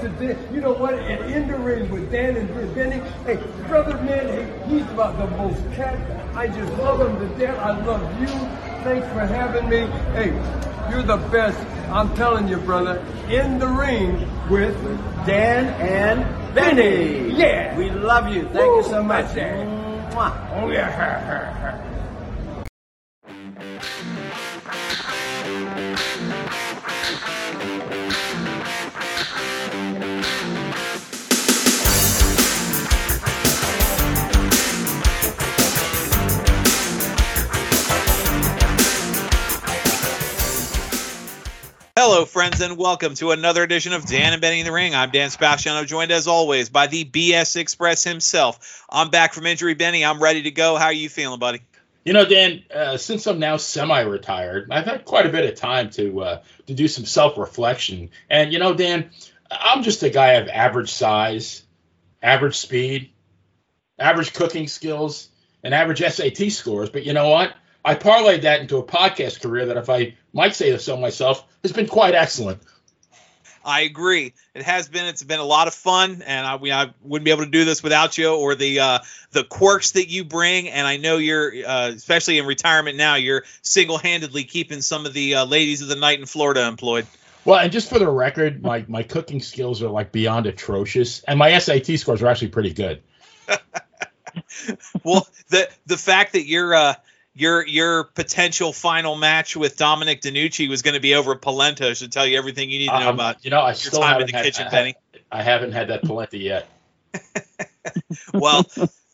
to Dan. You know what? And in the ring with Dan and Benny, hey, brother, man, hey, he's about the most cat. I just love him to death. I love you. Thanks for having me. Hey, you're the best. I'm telling you, brother. In the ring with Dan and Benny. Yeah. We love you. Thank Woo, you so much. Mwah. Oh yeah. Hello, friends, and welcome to another edition of Dan and Benny in the Ring. I'm Dan Sebastiano, joined as always by the BS Express himself. I'm back from injury, Benny. I'm ready to go. How are you feeling, buddy? You know, Dan, uh, since I'm now semi-retired, I've had quite a bit of time to uh, to do some self-reflection. And you know, Dan, I'm just a guy of average size, average speed, average cooking skills, and average SAT scores. But you know what? I parlayed that into a podcast career that, if I might say so myself, has been quite excellent. I agree. It has been. It's been a lot of fun, and I, we, I wouldn't be able to do this without you or the uh, the quirks that you bring. And I know you're, uh, especially in retirement now, you're single-handedly keeping some of the uh, ladies of the night in Florida employed. Well, and just for the record, my my cooking skills are like beyond atrocious, and my SAT scores are actually pretty good. well, the the fact that you're uh your your potential final match with Dominic DeNucci was going to be over at Polenta should tell you everything you need to know Um, about you know, I your still time in the had, kitchen, I, Benny. I haven't had that polenta yet. well,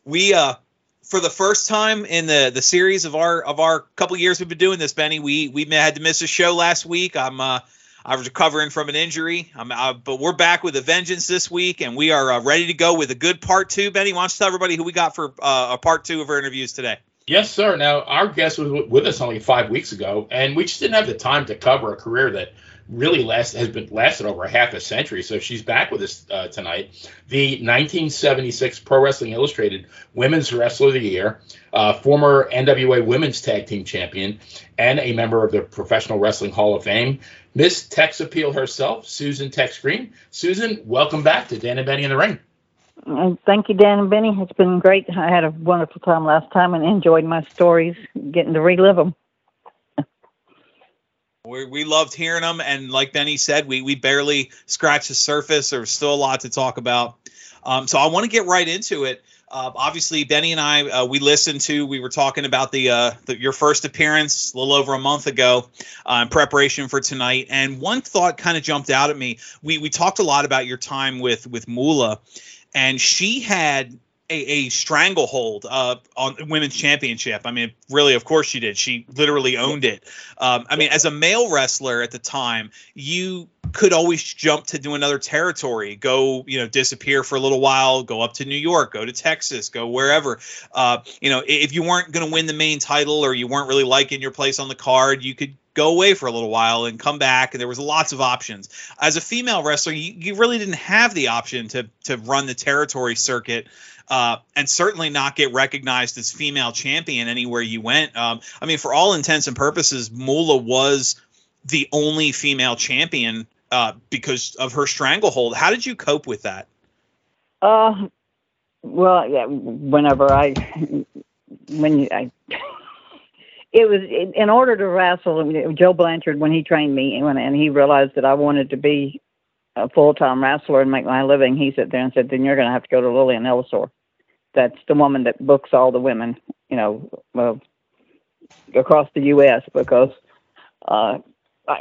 we uh for the first time in the the series of our of our couple years we've been doing this, Benny, we we had to miss a show last week. I'm uh I was recovering from an injury, I'm, uh, but we're back with a vengeance this week, and we are uh, ready to go with a good part two. Benny, why don't you tell everybody who we got for uh, a part two of our interviews today? Yes, sir. Now, our guest was with us only five weeks ago, and we just didn't have the time to cover a career that really last has been lasted over half a century. So she's back with us uh, tonight. The 1976 Pro Wrestling Illustrated Women's Wrestler of the Year, uh, former NWA Women's Tag Team Champion, and a member of the Professional Wrestling Hall of Fame. Miss Tex Appeal herself, Susan Tex Green. Susan, welcome back to Dan and Benny in the Ring. And thank you, Dan and Benny. It's been great. I had a wonderful time last time and enjoyed my stories, getting to relive them. We, we loved hearing them, and like Benny said, we we barely scratched the surface. There's still a lot to talk about. Um, so I want to get right into it. Uh, obviously, Benny and I uh, we listened to. We were talking about the, uh, the your first appearance a little over a month ago uh, in preparation for tonight, and one thought kind of jumped out at me. We we talked a lot about your time with with Moolah, and she had a, a stranglehold uh, on women's championship. I mean, really, of course she did. She literally owned it. Um, I mean, as a male wrestler at the time, you could always jump to do another territory, go, you know, disappear for a little while, go up to New York, go to Texas, go wherever. Uh, you know, if you weren't going to win the main title or you weren't really liking your place on the card, you could go away for a little while and come back and there was lots of options. As a female wrestler you, you really didn't have the option to to run the territory circuit uh, and certainly not get recognized as female champion anywhere you went. Um, i mean for all intents and purposes Moolah was the only female champion uh, because of her stranglehold. How did you cope with that? Uh, well, yeah. Whenever I, when you, I, it was in, order to wrestle. Joe Blanchard, when he trained me, and and he realized that I wanted to be a full time wrestler and make my living, he sat there and said, "Then you're going to have to go to Lillian Ellison. That's the woman that books all the women, you know, uh, across the U.S. Because." Uh, I,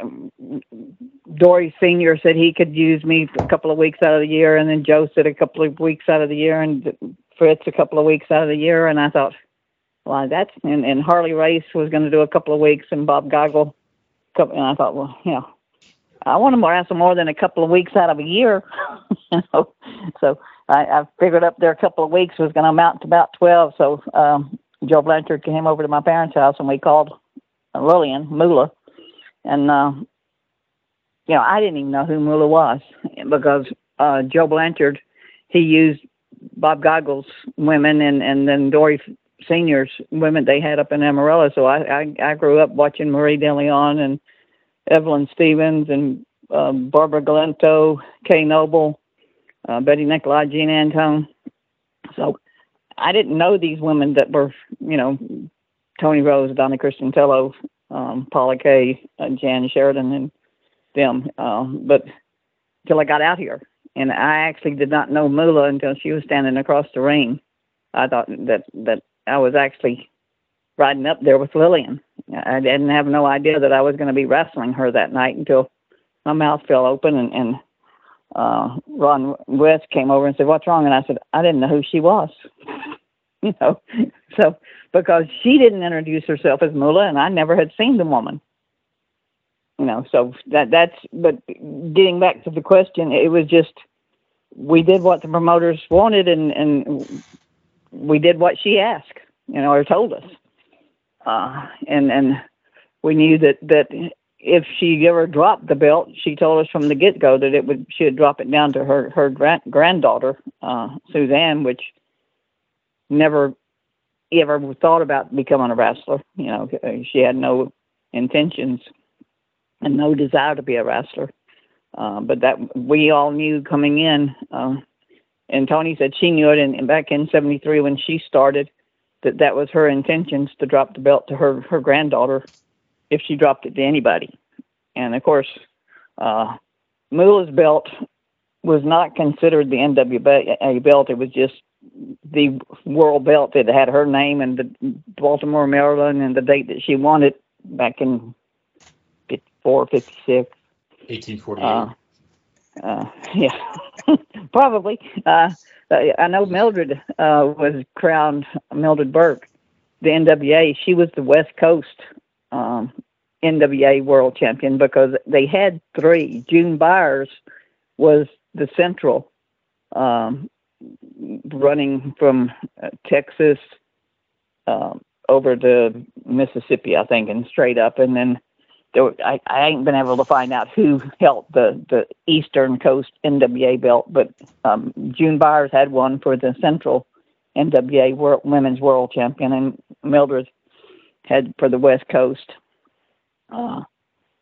Dory Senior said he could use me a couple of weeks out of the year, and then Joe said a couple of weeks out of the year, and Fritz a couple of weeks out of the year. And I thought, well, that's and, and Harley Race was going to do a couple of weeks, and Bob Geigel, couple, and I thought, well, you know, I want to wrestle more than a couple of weeks out of a year, you know. So I, I figured up there a couple of weeks was going to amount to about twelve. So um, Joe Blanchard came over to my parents' house, and we called Lillian Moolah and uh, you know, I didn't even know who Moolah was because uh, Joe Blanchard, he used Bob Geigel's women and and then Dory Senior's women they had up in Amarillo. So I I, I grew up watching Marie DeLeon and Evelyn Stevens and um, Barbara Galento, Kay Noble, uh, Betty Niccoli, Jean Antone. So I didn't know these women that were, you know, Toni Rose, Donna Christanello, um, Paula Kay, uh, Jan Sheridan, and them. Um, but till I got out here, and I actually did not know Moolah until she was standing across the ring. I thought that that I was actually riding up there with Lillian. I didn't have no idea that I was going to be wrestling her that night until my mouth fell open and, and uh, Ron West came over and said, "What's wrong?" And I said, "I didn't know who she was." you know, so because she didn't introduce herself as Moolah, and I never had seen the woman. You know, so that that's. But getting back to the question, it was just we did what the promoters wanted, and and we did what she asked. You know, or told us, uh, and and we knew that that if she ever dropped the belt, she told us from the get go that it would she would drop it down to her her grand, granddaughter uh, Suzanne, which never ever thought about becoming a wrestler. You know, she had no intentions and no desire to be a wrestler. Uh, but that we all knew coming in, uh, and Toni said she knew it in, back in '73 when she started that that was her intentions to drop the belt to her her granddaughter if she dropped it to anybody. And of course, uh, Moolah's belt was not considered the NWA belt. It was just the world belt. It had her name and the Baltimore, Maryland, and the date that she won it back in 54, 56. 1848. Uh, uh, yeah, probably. Uh, I know Mildred uh, was crowned Mildred Burke, the NWA. She was the West Coast um, NWA World Champion because they had three. June Byers was the Central, um, running from uh, Texas um, over to Mississippi, I think, and straight up, and then there, I, I ain't been able to find out who held the, the Eastern Coast NWA belt, but um, June Byers had one for the Central NWA World, Women's World Champion, and Mildred had for the West Coast. Uh,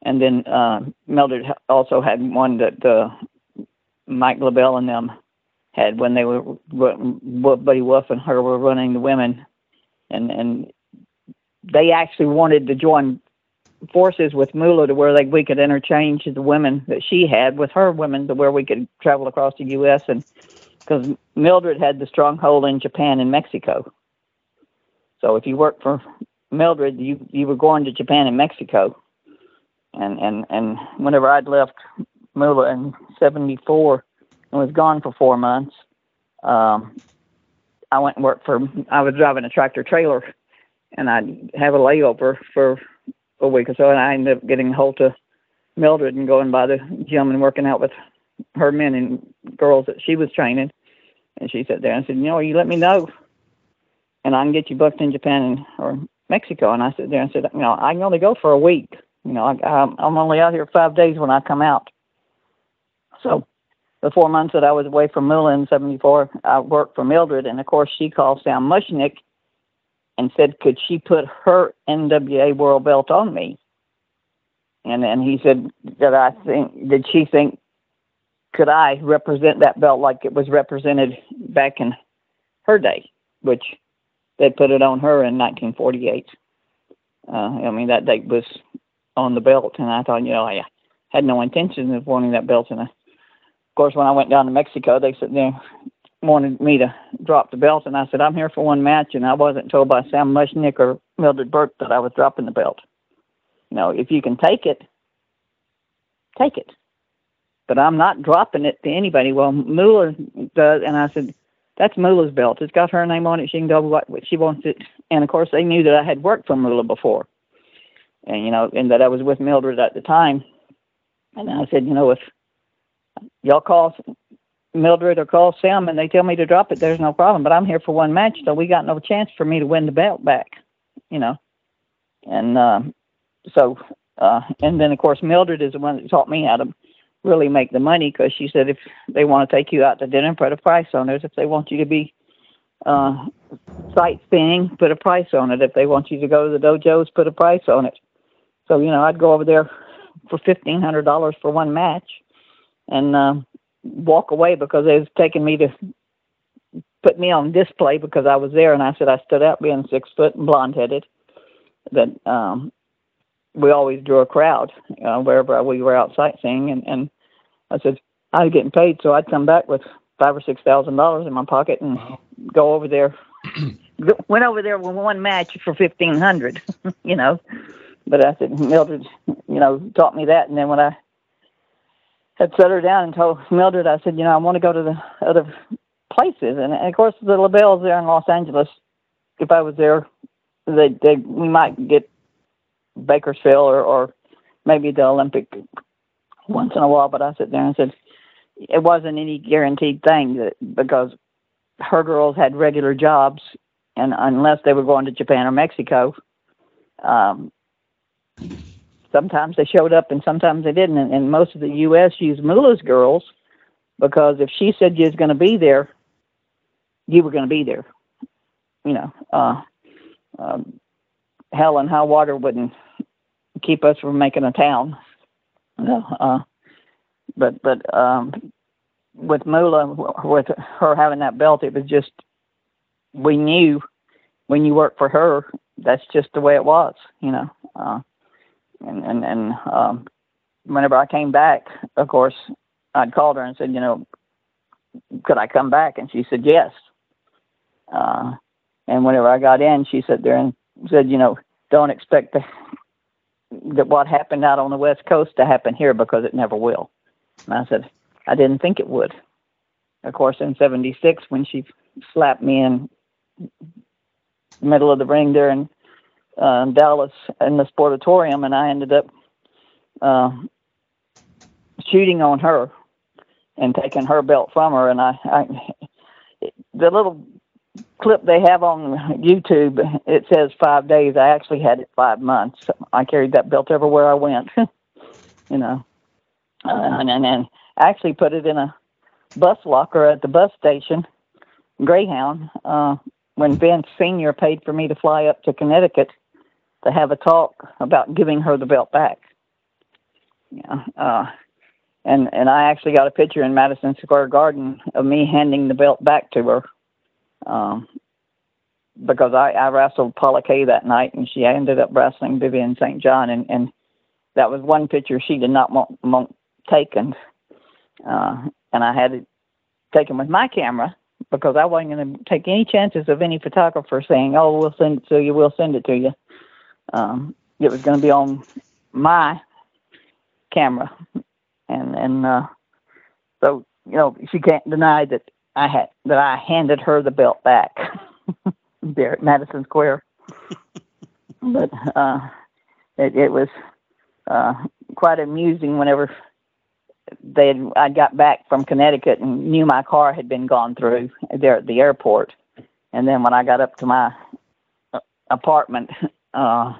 and then uh, Mildred also had one that uh, Mike LeBell and them had when they were Buddy Wolf and her were running the women, and and they actually wanted to join forces with Moolah to where like we could interchange the women that she had with her women to where we could travel across the U.S. and because Mildred had the stronghold in Japan and Mexico. So if you worked for Mildred, you you were going to Japan and Mexico, and and and whenever I'd left Moolah in '74 and was gone for four months, um, I went and worked for. I was driving a tractor trailer, and I'd have a layover for a week or so, and I ended up getting a hold of Mildred and going by the gym and working out with her men and girls that she was training. And she sat there and said, "You know, you let me know, and I can get you booked in Japan and, or Mexico." And I sat there and said, "You know, I can only go for a week. You know, I, I'm only out here five days when I come out." So, the four months that I was away from Moolah in '74, I worked for Mildred, and of course, she called Sam Muchnick and said, could she put her NWA world belt on me? And then he said that I think, did she think, could I represent that belt like it was represented back in her day, which they put it on her in 1948. Uh, I mean, that date was on the belt, and I thought, you know, I had no intention of wanting that belt. And I, of course, when I went down to Mexico, they said, know, wanted me to drop the belt, and I said, I'm here for one match, and I wasn't told by Sam Muchnick or Mildred Burke that I was dropping the belt. You know, if you can take it, take it. But I'm not dropping it to anybody. Well, Moolah does, and I said, that's Moolah's belt. It's got her name on it. She can go what, she wants it. And of course, they knew that I had worked for Moolah before, and you know, and that I was with Mildred at the time. And I said, you know, if y'all call Mildred or call Sam and they tell me to drop it, there's no problem. But I'm here for one match, so we got no chance for me to win the belt back, you know. And uh, so, uh, and then of course Mildred is the one that taught me how to really make the money because she said if they want to take you out to dinner, put a price on it. If they want you to be uh, sightseeing, put a price on it. If they want you to go to the dojos, put a price on it. So you know, I'd go over there for fifteen hundred dollars for one match, and uh, walk away because they was taking me to put me on display because I was there, and I said I stood out being six foot and blonde headed. That um, we always drew a crowd uh, wherever we were out sightseeing, and and I said I was getting paid, so I'd come back with five or six thousand dollars in my pocket and Wow. go over there. Went over there with one match for fifteen hundred, you know. But I said Mildred, you know, taught me that, and then when I had set her down and told Mildred, I said, you know, I want to go to the other places, and, and of course the LeBell's there in Los Angeles. If I was there, they they we might get Bakersfield or or maybe the Olympic once in a while. But I sat there and said it wasn't any guaranteed thing that because her girls had regular jobs, and unless they were going to Japan or Mexico, um, sometimes they showed up and sometimes they didn't. And, and most of the U.S. used Moolah's girls because if she said you was going to be there, you were going to be there. You know, uh, um, hell and high water wouldn't keep us from making a town. No, uh, but but um, with Moolah, with her having that belt, it was just we knew when you worked for her, that's just the way it was, you know. Uh, and and and um, whenever I came back, of course, I'd called her and said, you know, could I come back? And she said yes. Uh, and whenever I got in, she sat there and said, you know, don't expect the, that what happened out on the West Coast to happen here because it never will. And I said, I didn't think it would. Of course, in '76, when she slapped me in the middle of the ring there in uh, Dallas in the sportatorium, and I ended up uh, shooting on her and taking her belt from her. And I, I the little clip they have on YouTube, it says five days. I actually had it five months. I carried that belt everywhere I went. you know, uh, and and and I actually put it in a bus locker at the bus station, Greyhound. Uh, when Vince Senior paid for me to fly up to Connecticut to have a talk about giving her the belt back. Yeah, uh, and and I actually got a picture in Madison Square Garden of me handing the belt back to her, um, because I, I wrestled Paula Kay that night, and she ended up wrestling Vivian St. John, and and that was one picture she did not want, want taken, uh, and I had it taken with my camera because I wasn't going to take any chances of any photographer saying, "Oh, we'll send it to you. We'll send it to you." Um, it was going to be on my camera, and and uh, so you know she can't deny that I had that I handed her the belt back there at Madison Square. but uh, it, it was uh, quite amusing whenever they had, I got back from Connecticut and knew my car had been gone through there at the airport, and then when I got up to my uh, apartment, uh,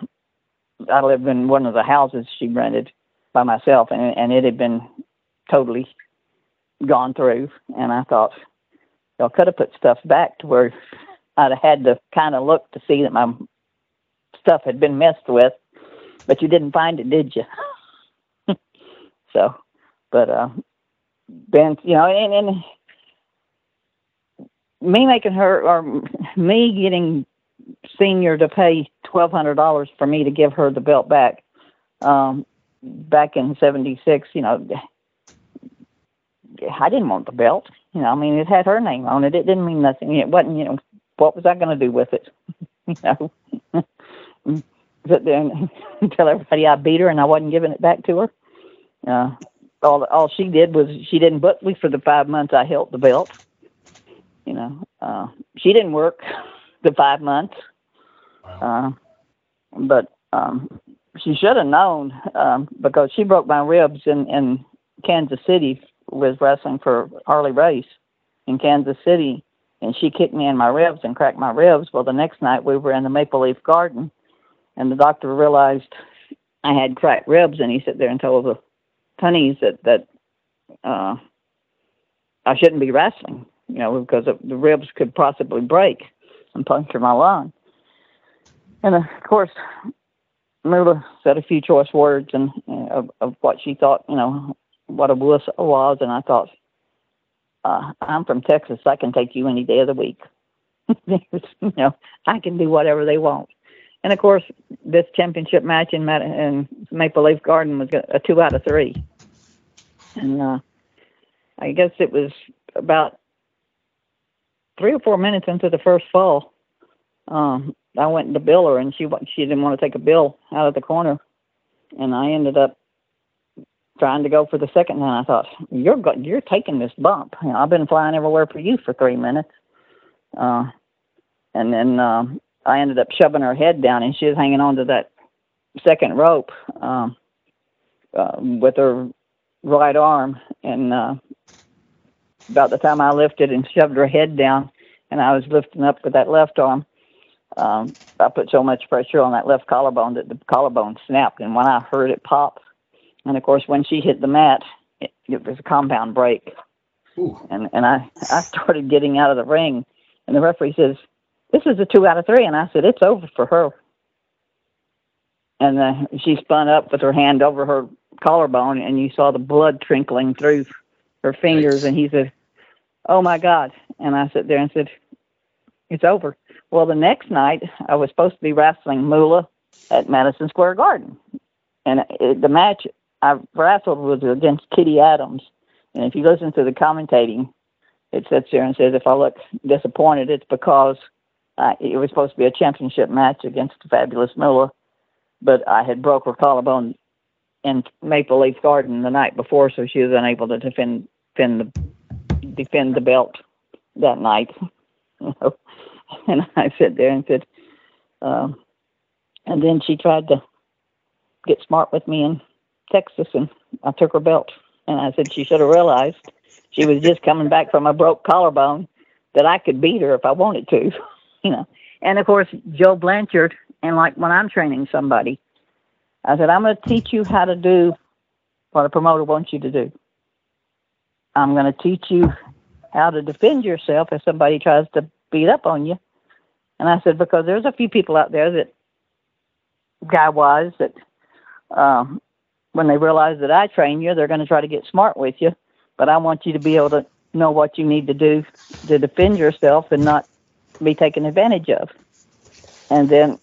I lived in one of the houses she rented by myself, and and it had been totally gone through, and I thought y'all could have put stuff back to where I'd have had to kind of look to see that my stuff had been messed with, but you didn't find it, did you? so but uh Ben, you know, and, and me making her or me getting senior to pay twelve hundred dollars for me to give her the belt back, um, back in '76. You know, I didn't want the belt. You know, I mean, it had her name on it. It didn't mean nothing. It wasn't. You know, what was I going to do with it? you know, sit there and tell everybody I beat her and I wasn't giving it back to her. Uh, all all she did was she didn't book me for the five months I held the belt. You know, uh, she didn't work the five months, uh, but um, she should have known um, because she broke my ribs in in Kansas City. Was wrestling for Harley Race in Kansas City, and she kicked me in my ribs and cracked my ribs. Well, the next night we were in the Maple Leaf Garden, and the doctor realized I had cracked ribs, and he sat there and told the Tunneys that that uh, I shouldn't be wrestling, you know, because the ribs could possibly break and puncture my lung. And of course, Moolah said a few choice words and uh, of, of what she thought, you know, what a wuss was, and I thought, uh, I'm from Texas. I can take you any day of the week. you know, I can do whatever they want. And of course, this championship match in, in Maple Leaf Garden was a two out of three. And uh, I guess it was about three or four minutes into the first fall. Um, I went to bill her, and she she didn't want to take a bill out of the corner, and I ended up trying to go for the second. And I thought, you're go- you're taking this bump. You know, I've been flying everywhere for you for three minutes. Uh, and then um, I ended up shoving her head down, and she was hanging on to that second rope um, uh, with her right arm. And uh, about the time I lifted and shoved her head down, and I was lifting up with that left arm, um, I put so much pressure on that left collarbone that the collarbone snapped. And when I heard it pop, and of course, when she hit the mat, it, it was a compound break. Ooh. And and I I started getting out of the ring, and the referee says, "This is a two out of three. And I said, "It's over for her." And uh, she spun up with her hand over her collarbone, and you saw the blood trickling through her fingers. Nice. And he said, "Oh my God!" And I sat there and said, "It's over." Well, the next night I was supposed to be wrestling Moolah at Madison Square Garden, and it, the match I wrestled was against Kitty Adams. And if you listen to the commentating, it sits there and says, if I look disappointed, it's because uh, it was supposed to be a championship match against the fabulous Moolah, but I had broke her collarbone in Maple Leaf Garden the night before, so she was unable to defend defend the defend the belt that night. and I sat there and said, um, and then she tried to get smart with me in Texas, and I took her belt. And I said she should have realized she was just coming back from a broke collarbone that I could beat her if I wanted to, you know. And of course, Joe Blanchard, and like when I'm training somebody, I said, I'm going to teach you how to do what a promoter wants you to do. I'm going to teach you how to defend yourself if somebody tries to beat up on you. And I said, because there's a few people out there that, guy wise, that um, when they realize that I train you, they're going to try to get smart with you. But I want you to be able to know what you need to do to defend yourself and not be taken advantage of. And then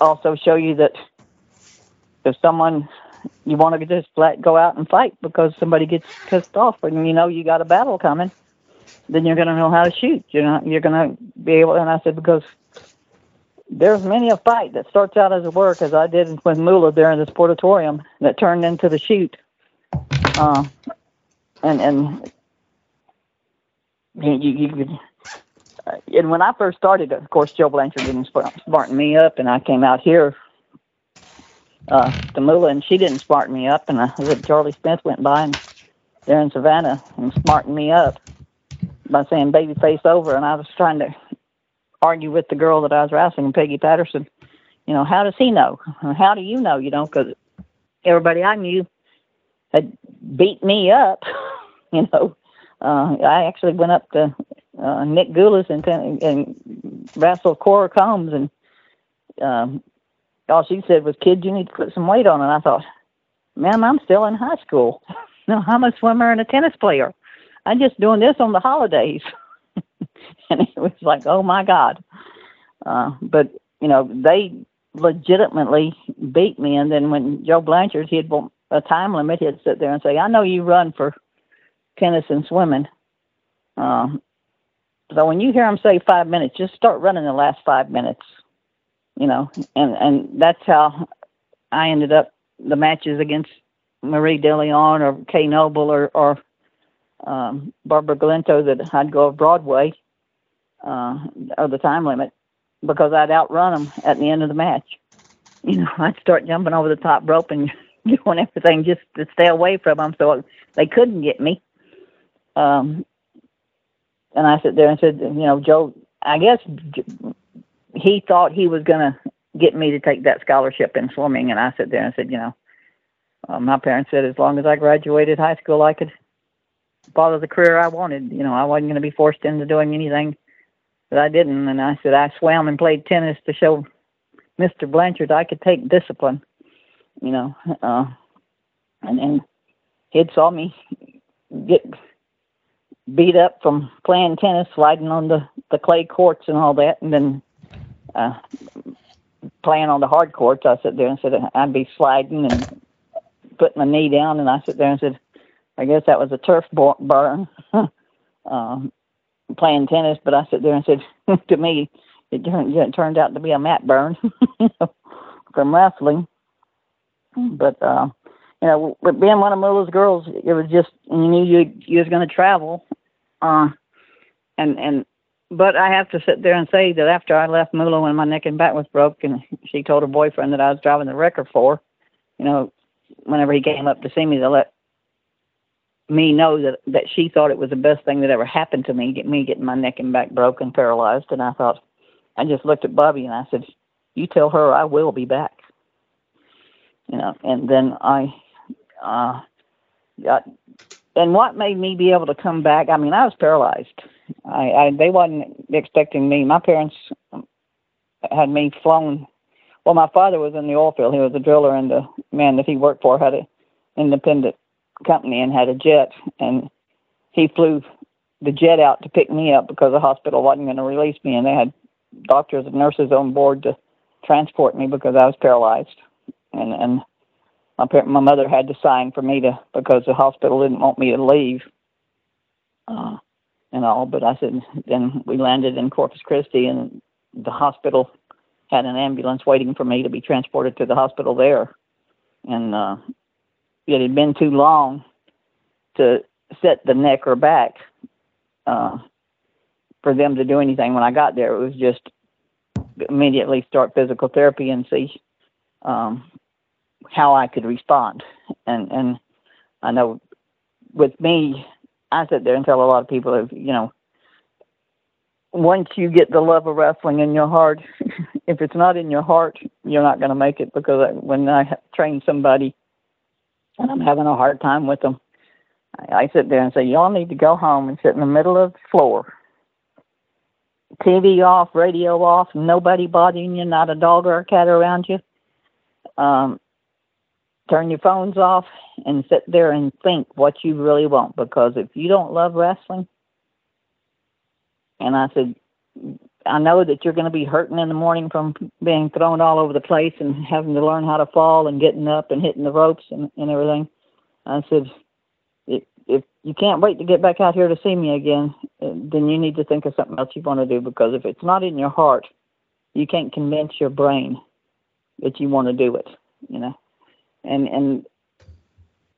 also show you that if someone you want to just flat go out and fight because somebody gets pissed off and you know you got a battle coming, then you're going to know how to shoot. You're not, you're going to be able. And I said because there's many a fight that starts out as a work, as I did with Moolah during the sportatorium, that turned into the shoot. Uh, and and you, you, you uh, and when I first started, of course, Joe Blanchard didn't smarten me up, and I came out here uh, Moolah, and she didn't smarten me up, and I said Charlie Smith went by and there in Savannah and smartened me up by saying "baby face over," and I was trying to argue with the girl that I was wrestling, Peggy Patterson. You know, how does he know? How do you know? You know, because everybody I knew had beat me up. you know, uh, I actually went up to uh, Nick Gulas and, and wrestled Cora Combs, and um, all she said was, "Kid, you need to put some weight on." And I thought, "Ma'am, I'm still in high school. no, I'm a swimmer and a tennis player. I'm just doing this on the holidays." and it was like, oh my God. Uh, but, you know, they legitimately beat me. And then when Joe Blanchard, he had a time limit, he'd sit there and say, I know you run for tennis and swimming. Uh, so when you hear him say five minutes, just start running the last five minutes, you know, and, and that's how I ended up the matches against Marie DeLeon or Kay Noble or, or um, Barbara Galento that I'd go Broadway uh, or the time limit because I'd outrun them at the end of the match. You know, I'd start jumping over the top rope and doing everything just to stay away from them so they couldn't get me. Um, and I sit there and said, you know, Joe, I guess he thought he was going to get me to take that scholarship in swimming. And I sat there and said, you know, uh, my parents said as long as I graduated high school, I could follow the career I wanted. You know, I wasn't going to be forced into doing anything that I didn't. And I said I swam and played tennis to show Mr. Blanchard, I could take discipline, you know, uh, and then he'd saw me get beat up from playing tennis, sliding on the the clay courts and all that, and then uh, playing on the hard courts. I sit there and said I'd be sliding and putting my knee down, and I sit there and said, I guess that was a turf burn. um, playing tennis, but I sit there and said, to me, it turned it turned out to be a mat burn from wrestling. But uh, you know, being one of Moolah's girls, it was just you knew you you was going to travel, uh, and and but I have to sit there and say that after I left Moolah when my neck and back was broke, and she told her boyfriend that I was driving the wrecker for, you know, whenever he came up to see me to let me know that that she thought it was the best thing that ever happened to me, get me getting my neck and back broken, paralyzed, and I thought, I just looked at Bobby and I said, "You tell her I will be back." You know, and then I, uh, got, and what made me be able to come back? I mean, I was paralyzed. I, I they wasn't expecting me. My parents had me flown. Well, my father was in the oil field. He was a driller, and the man that he worked for had an independent company and had a jet, and he flew the jet out to pick me up because the hospital wasn't going to release me, and they had doctors and nurses on board to transport me because I was paralyzed, and and my par- my mother had to sign for me to because the hospital didn't want me to leave, uh, and all. But I said then we landed in Corpus Christi, and the hospital had an ambulance waiting for me to be transported to the hospital there, and uh, it had been too long to set the neck or back uh, for them to do anything. When I got there, it was just immediately start physical therapy and see um, how I could respond. And and I know with me, I sit there and tell a lot of people, if you know, once you get the love of wrestling in your heart, if it's not in your heart, you're not going to make it. Because I, when I train somebody and I'm having a hard time with them, I, I sit there and say, y'all need to go home and sit in the middle of the floor. TV off, radio off, nobody bothering you, not a dog or a cat around you. Um, turn your phones off and sit there and think what you really want. Because if you don't love wrestling, and I said, I know that you're going to be hurting in the morning from being thrown all over the place and having to learn how to fall and getting up and hitting the ropes and, and everything. I said, if, if you can't wait to get back out here to see me again, uh, then you need to think of something else you want to do because if it's not in your heart, you can't convince your brain that you want to do it, you know. And and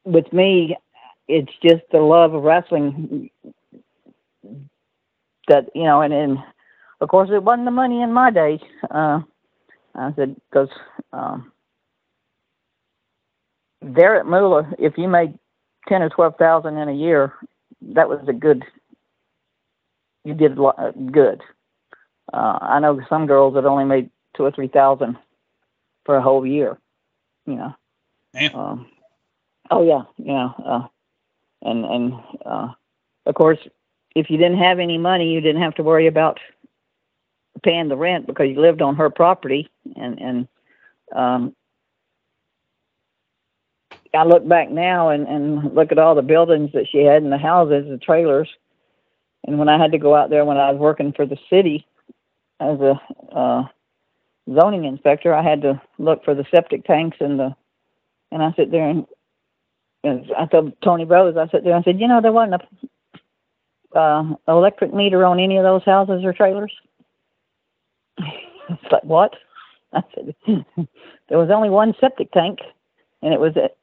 with me, it's just the love of wrestling that you know, and and of course it wasn't the money in my day. Uh, I said because um, there at Moolah, if you made ten or twelve thousand in a year, that was a good. You did a lot good. Uh, I know some girls that only made two or three thousand for a whole year. You know. Um, oh yeah, yeah. uh, and and uh, of course, if you didn't have any money, you didn't have to worry about paying the rent because you lived on her property. And and um, I look back now and and look at all the buildings that she had and the houses, the trailers. And when I had to go out there when I was working for the city as a uh, zoning inspector, I had to look for the septic tanks and the and I sit there and, and I told Toni Rose, I sit there and I said, you know, there wasn't a uh, electric meter on any of those houses or trailers. it's like what? I said there was only one septic tank, and it was at,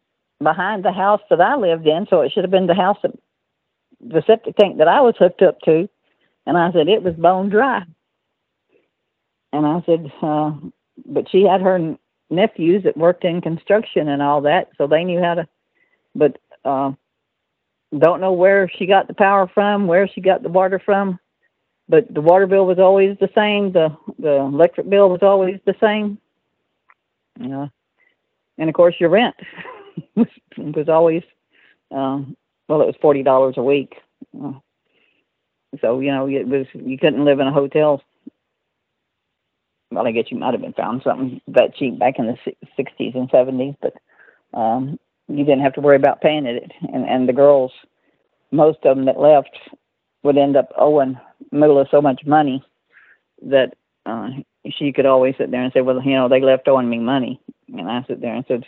behind the house that I lived in, so it should have been the house that the septic tank that I was hooked up to. And I said it was bone dry. And I said, uh, but she had her nephews that worked in construction and all that, so they knew how to. But uh, don't know where she got the power from, where she got the water from, but the water bill was always the same. The the electric bill was always the same. Know, and of course your rent was, was always um, well, it was forty dollars a week. Uh, so you know it was you couldn't live in a hotel well, I guess you might have been found something that cheap back in the 60s and 70s, but um, you didn't have to worry about paying it. And and the girls, most of them that left, would end up owing Moolah so much money that uh, she could always sit there and say, "Well, you know, they left owing me money," and I sit there and said,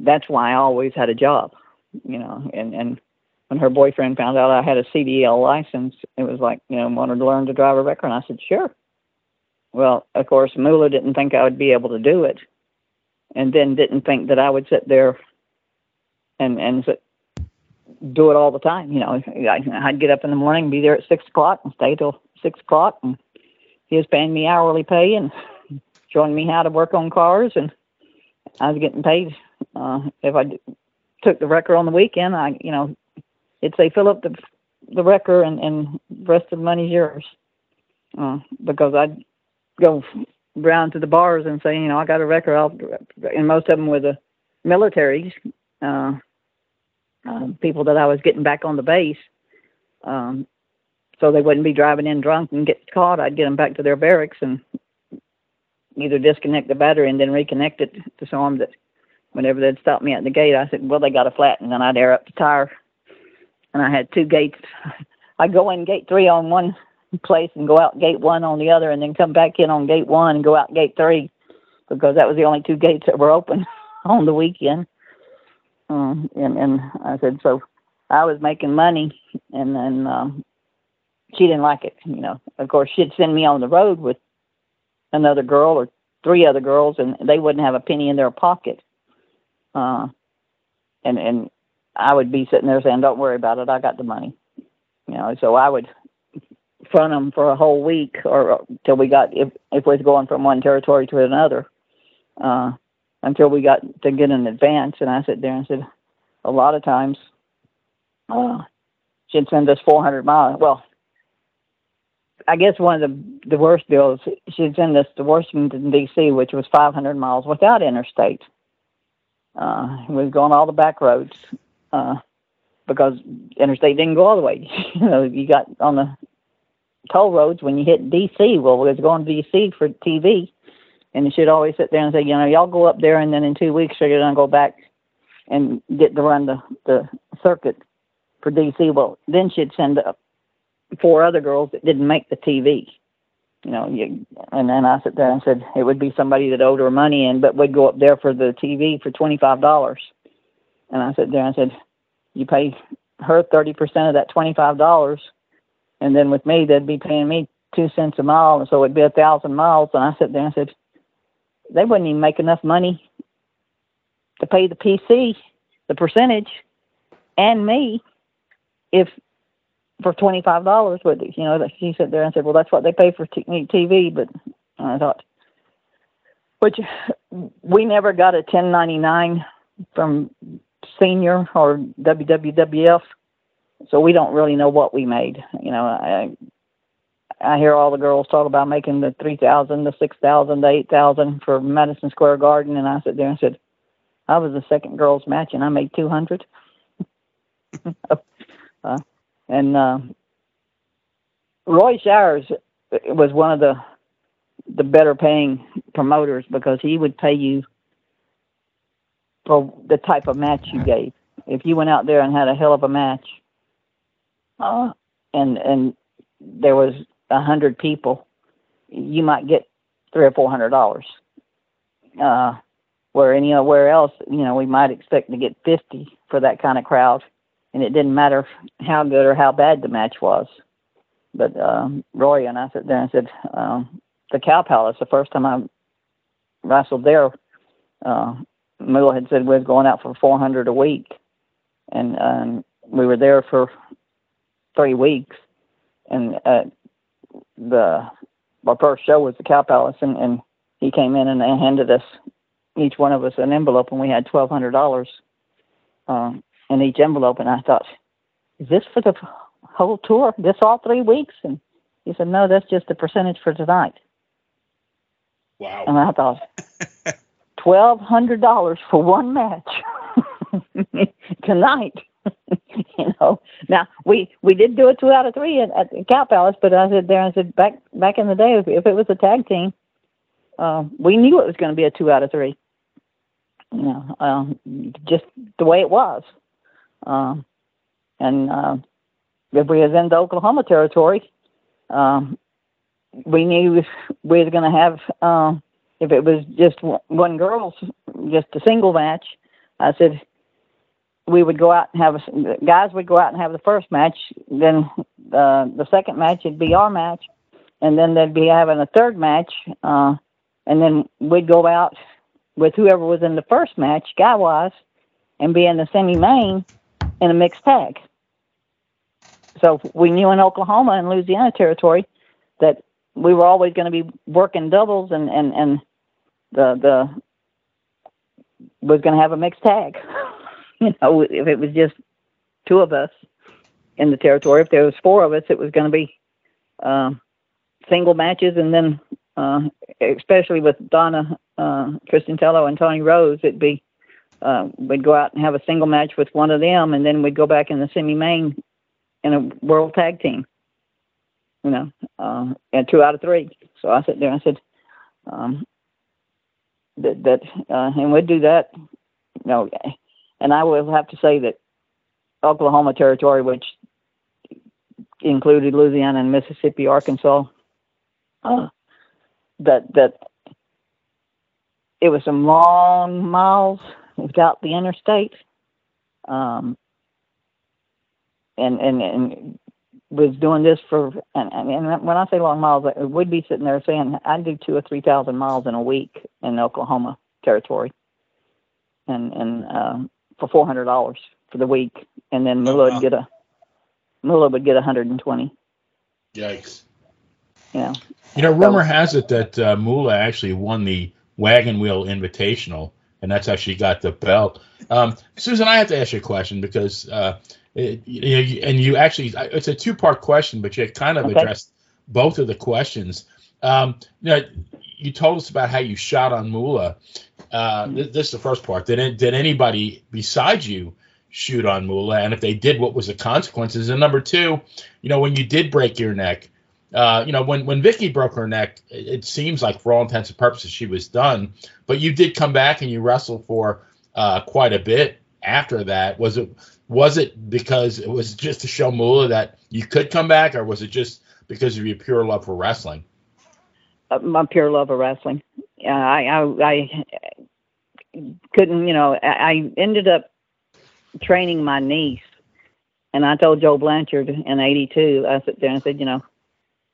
"That's why I always had a job," you know. And and when her boyfriend found out I had a CDL license, it was like, you know, wanted to learn to drive a wrecker, and I said, "Sure." Well, of course, Moolah didn't think I would be able to do it, and then didn't think that I would sit there and and sit, do it all the time. You know, I- I'd get up in the morning, be there at six o'clock, and stay till six o'clock, and he was paying me hourly pay and showing me how to work on cars, and I was getting paid. Uh, if I took the wrecker on the weekend, I, you know, it'd say fill up the the wrecker, and and the rest of the money's yours. Uh, because I'd go round to the bars and say, you know, I got a record. I'll, and most of them were the militaries, uh, uh, people that I was getting back on the base. Um, so they wouldn't be driving in drunk and get caught. I'd get them back to their barracks and either disconnect the battery and then reconnect it to show them that whenever they'd stop me at the gate, I said, well, they got a flat, and then I'd air up the tire. And I had two gates. I'd go in gate three on one place and go out gate one on the other, and then come back in on gate one and go out gate three because that was the only two gates that were open on the weekend. Um, and and I said so. I was making money, and then um, she didn't like it. You know, of course, she'd send me on the road with another girl or three other girls, and they wouldn't have a penny in their pocket. Uh, and and I would be sitting there saying, "Don't worry about it. I got the money." You know, so I would front them for a whole week or till we got if if we was going from one territory to another, uh, until we got to get an advance. And I sat there and said, a lot of times, uh, she'd send us 400 miles. Well, I guess one of the the worst deals, she'd send us to Washington D.C., which was 500 miles without interstate. Uh, we was going all the back roads uh, because interstate didn't go all the way. you know, you got on the toll roads when you hit D.C. Well, we was going to D.C. for TV, and she'd always sit there and say, you know, y'all go up there, and then in two weeks you're gonna go back and get to run the the circuit for D.C. Well, then she'd send up four other girls that didn't make the TV. You know, you, and then I sit there and said it would be somebody that owed her money, and but we'd go up there for the TV for twenty five dollars. And I sat there and said, you pay her thirty percent of that twenty five dollars, and then with me they'd be paying me two cents a mile, and so it'd be a thousand miles. And I sat there and said, they wouldn't even make enough money to pay the PC, the percentage, and me if for twenty five dollars. But you know, she sat there and said, "Well, that's what they pay for t- TV." But I thought, which we never got a ten ninety nine from senior or WWWF, so we don't really know what we made. You know, I I hear all the girls talk about making the three thousand, the six thousand, the eight thousand for Madison Square Garden, and I sit there and said, I was the second girls match, and I made two hundred. uh, and uh, Roy Showers was one of the the better paying promoters because he would pay you for the type of match you gave. If you went out there and had a hell of a match, uh, and and there was a hundred people, you might get three or four hundred dollars. Uh, where anywhere else, you know, we might expect to get fifty for that kind of crowd, and it didn't matter how good or how bad the match was. But um, Roy and I sat there and said, um, the Cow Palace, the first time I wrestled there, uh, Moolah had said we was going out for four hundred a week, and um, we were there for three weeks, and uh, the our first show was the Cow Palace, and, and he came in and handed us each one of us an envelope, and we had twelve hundred dollars um, in each envelope. And I thought, is this for the whole tour? This all three weeks? And he said, no, that's just the percentage for tonight. Wow. And I thought, twelve hundred dollars for one match tonight. you know. Now we we did do it two out of three at, at the Cow Palace, but I said there, I said back back in the day, if, if it was a tag team, uh, we knew it was going to be a two out of three. You know, um, just the way it was. Um, and uh, if we was in the Oklahoma territory, um, we knew we was going to have. Uh, if it was just one girls, just a single match, I said we would go out and have a, guys would go out and have the first match. Then uh, the second match would be our match, and then they'd be having a third match, uh, and then we'd go out with whoever was in the first match, guy wise, and be in the semi main in a mixed tag. So we knew in Oklahoma and Louisiana territory that we were always going to be working doubles and and and the the was going to have a mixed tag. you know, if it was just two of us in the territory, if there was four of us, it was going to be um, single matches, and then uh, especially with Donna uh, Tello and Toni Rose, it'd be uh, we'd go out and have a single match with one of them, and then we'd go back in the semi-main in a world tag team. You know, uh, and two out of three. So I sat there I said, um, that that uh, and we'd do that. You know, and I will have to say that Oklahoma territory, which included Louisiana and Mississippi, Arkansas, uh, that that it was some long miles without the interstate. Um, and, and, and was doing this for, and, and when I say long miles, we'd be sitting there saying, I do two or 3,000 miles in a week in Oklahoma territory. And, and, um, for $400 for the week. And then Moolah oh, wow. would get a, Moolah would get 120. Yikes. You know, you know, rumor so, has it that uh, Moolah actually won the Wagon Wheel Invitational and that's how she got the belt. Um, Susan, I have to ask you a question because uh, it, you know, and you actually it's a two part question, but you kind of okay. addressed both of the questions. Um, you, know, you told us about how you shot on Moolah. Uh, mm-hmm. this, this, is the first part. Did did anybody besides you shoot on Moolah? And if they did, what was the consequences? And number two, you know, when you did break your neck, uh, you know, when when Vicky broke her neck, it, it, seems like for all intents and purposes she was done. But you did come back and you wrestled for uh, quite a bit after that. Was it was it because it was just to show Moolah that you could come back, or was it just because of your pure love for wrestling? Uh, my pure love of wrestling. Uh, I, I I couldn't, you know, I ended up training my niece, and I told Joe Blanchard in '82. I sat there and said, you know,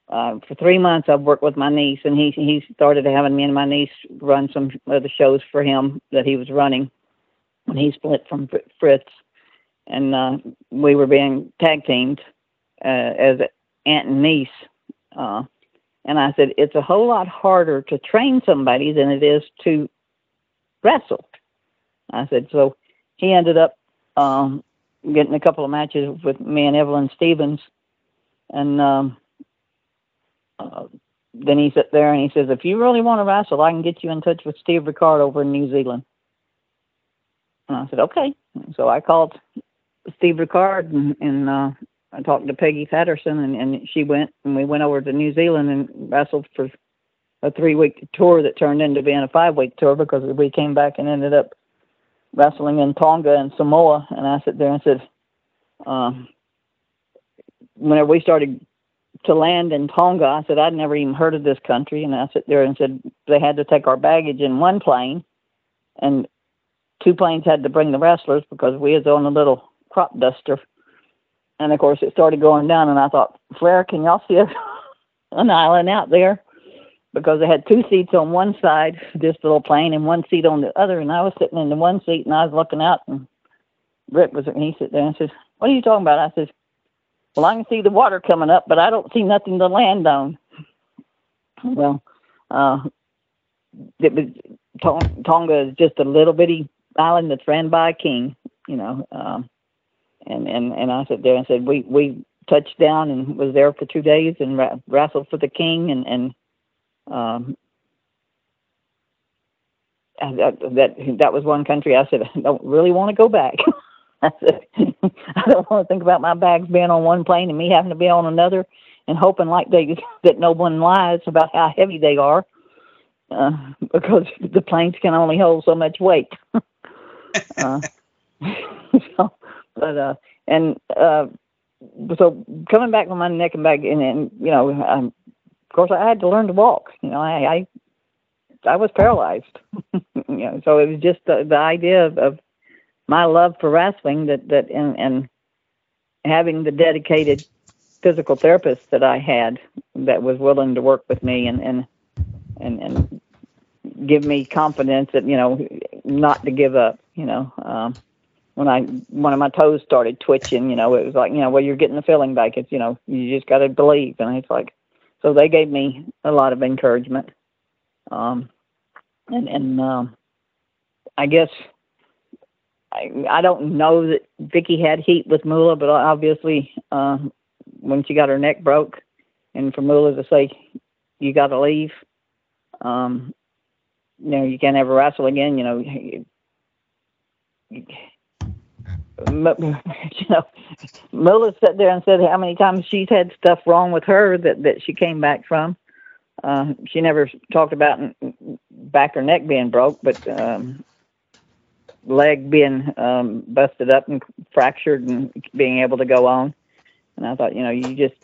uh, for three months I've worked with my niece, and he he started having me and my niece run some of the shows for him that he was running when he split from Fritz and uh, we were being tag teamed uh, as aunt and niece. Uh, and I said, it's a whole lot harder to train somebody than it is to wrestle. I said, so he ended up um, getting a couple of matches with me and Evelyn Stevens. And um, uh, then he sat there and he says, if you really want to wrestle, I can get you in touch with Steve Rickard over in New Zealand. And I said, okay. So I called Steve Rickard and, and uh, I talked to Peggy Patterson and, and she went and we went over to New Zealand and wrestled for a three week tour that turned into being a five week tour because we came back and ended up wrestling in Tonga and Samoa and I sat there and said, um, whenever we started to land in Tonga, I said I'd never even heard of this country, and I sat there and said they had to take our baggage in one plane, and two planes had to bring the wrestlers because we was on a little crop duster. And of course, it started going down, and I thought, Flair, can y'all see a, an island out there? Because they had two seats on one side, this little plane, and one seat on the other. And I was sitting in the one seat, and I was looking out, and Rick was, and he sat there and says, "What are you talking about?" I said, "Well, I can see the water coming up, but I don't see nothing to land on." Well, uh, it was Tonga is just a little bitty island that's ran by a king, you know. Um, and and and I sat there and said we we touched down and was there for two days and ra- wrestled for the king and and um that that that was one country I said I don't really want to go back. I said I don't want to think about my bags being on one plane and me having to be on another and hoping like they that no one lies about how heavy they are. uh, because the planes can only hold so much weight. uh, so, but uh, and uh, so coming back with my neck and back, and, and you know, um, of course, I had to learn to walk. You know, I I, I was paralyzed. you know, so it was just the, the idea of, of my love for wrestling that that and and having the dedicated physical therapist that I had that was willing to work with me and and and and give me confidence that you know not to give up. You know, um, when I one of my toes started twitching, you know, it was like you know, well, you're getting the feeling back. It's you know, you just got to believe, and it's like so they gave me a lot of encouragement. Um, and and um, I guess I I don't know that Vicky had heat with Moolah, but obviously uh, when she got her neck broke, and for Moolah to say you got to leave, um, you know you can't ever wrestle again. You know. You, you know, Moolah sat there and said how many times she's had stuff wrong with her that that she came back from. Uh, she never talked about back or neck being broke, but um, leg being um, busted up and fractured and being able to go on. And I thought, you know, you just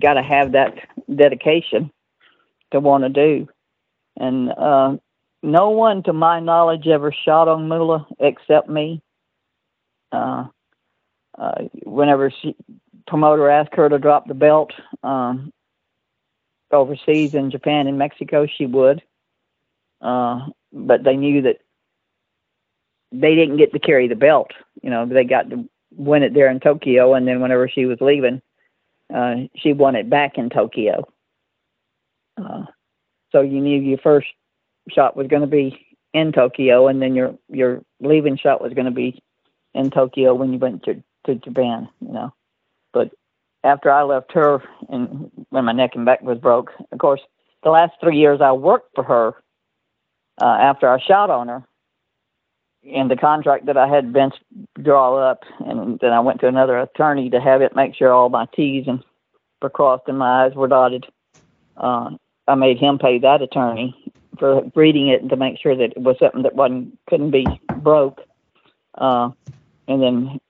got to have that dedication to want to do. And uh, no one, to my knowledge, ever shot on Moolah except me. Uh, uh, whenever she promoter asked her to drop the belt um, overseas in Japan and Mexico, she would. Uh, but they knew that they didn't get to carry the belt. You know, they got to win it there in Tokyo, and then whenever she was leaving, uh, she won it back in Tokyo. Uh, so you knew your first shot was going to be in Tokyo, and then your your leaving shot was going to be in Tokyo when you went to to Japan. You know, but after I left her and when my neck and back was broke, of course, the last three years I worked for her. Uh, after I shot on her, And the contract that I had Vince draw up, and then I went to another attorney to have it make sure all my T's and were crossed and my I's were dotted. Uh, I made him pay that attorney for reading it to make sure that it was something that wasn't couldn't be broke. Uh, and then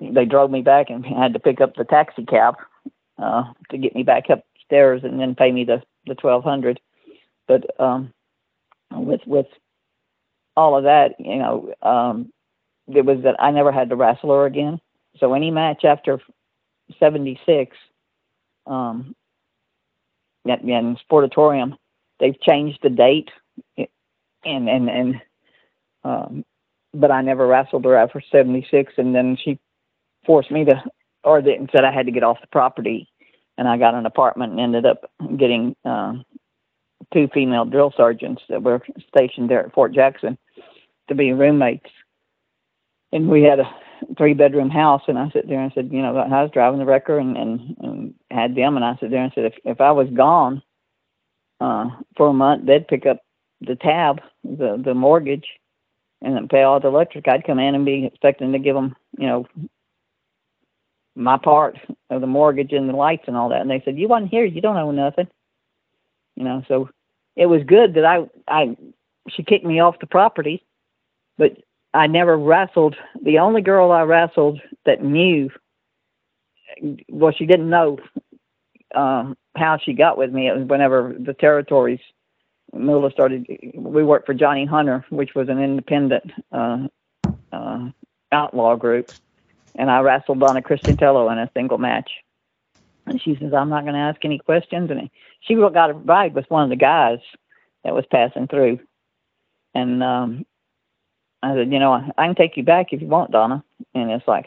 they drove me back and I had to pick up the taxi cab uh, to get me back upstairs and then pay me the the twelve hundred. But um, with with all of that, you know, um, it was that I never had to wrestle her again. So any match after 76, um, in the Sportatorium, they've changed the date, and and and, um, but I never wrestled her after 76, and then she forced me to, or they said I had to get off the property, and I got an apartment and ended up getting um, two female drill sergeants that were stationed there at Fort Jackson to be roommates. And we had a three bedroom house and I sat there and said, you know, I was driving the wrecker and, and, and had them and I sat there and said if if I was gone uh for a month they'd pick up the tab, the the mortgage and then pay all the electric. I'd come in and be expecting to give them, you know, my part of the mortgage and the lights and all that. And they said, "You wasn't here. You don't own nothing." You know, so it was good that I I she kicked me off the property but I never wrestled. The only girl I wrestled that knew, well, she didn't know um, how she got with me. It was whenever the territories, Moolah started. We worked for Johnny Hunter, which was an independent uh, uh, outlaw group, and I wrestled Donna Christanello in a single match. And she says, "I'm not going to ask any questions." And she got a ride with one of the guys that was passing through, and um, I said, you know, I can take you back if you want, Donna. And it's like,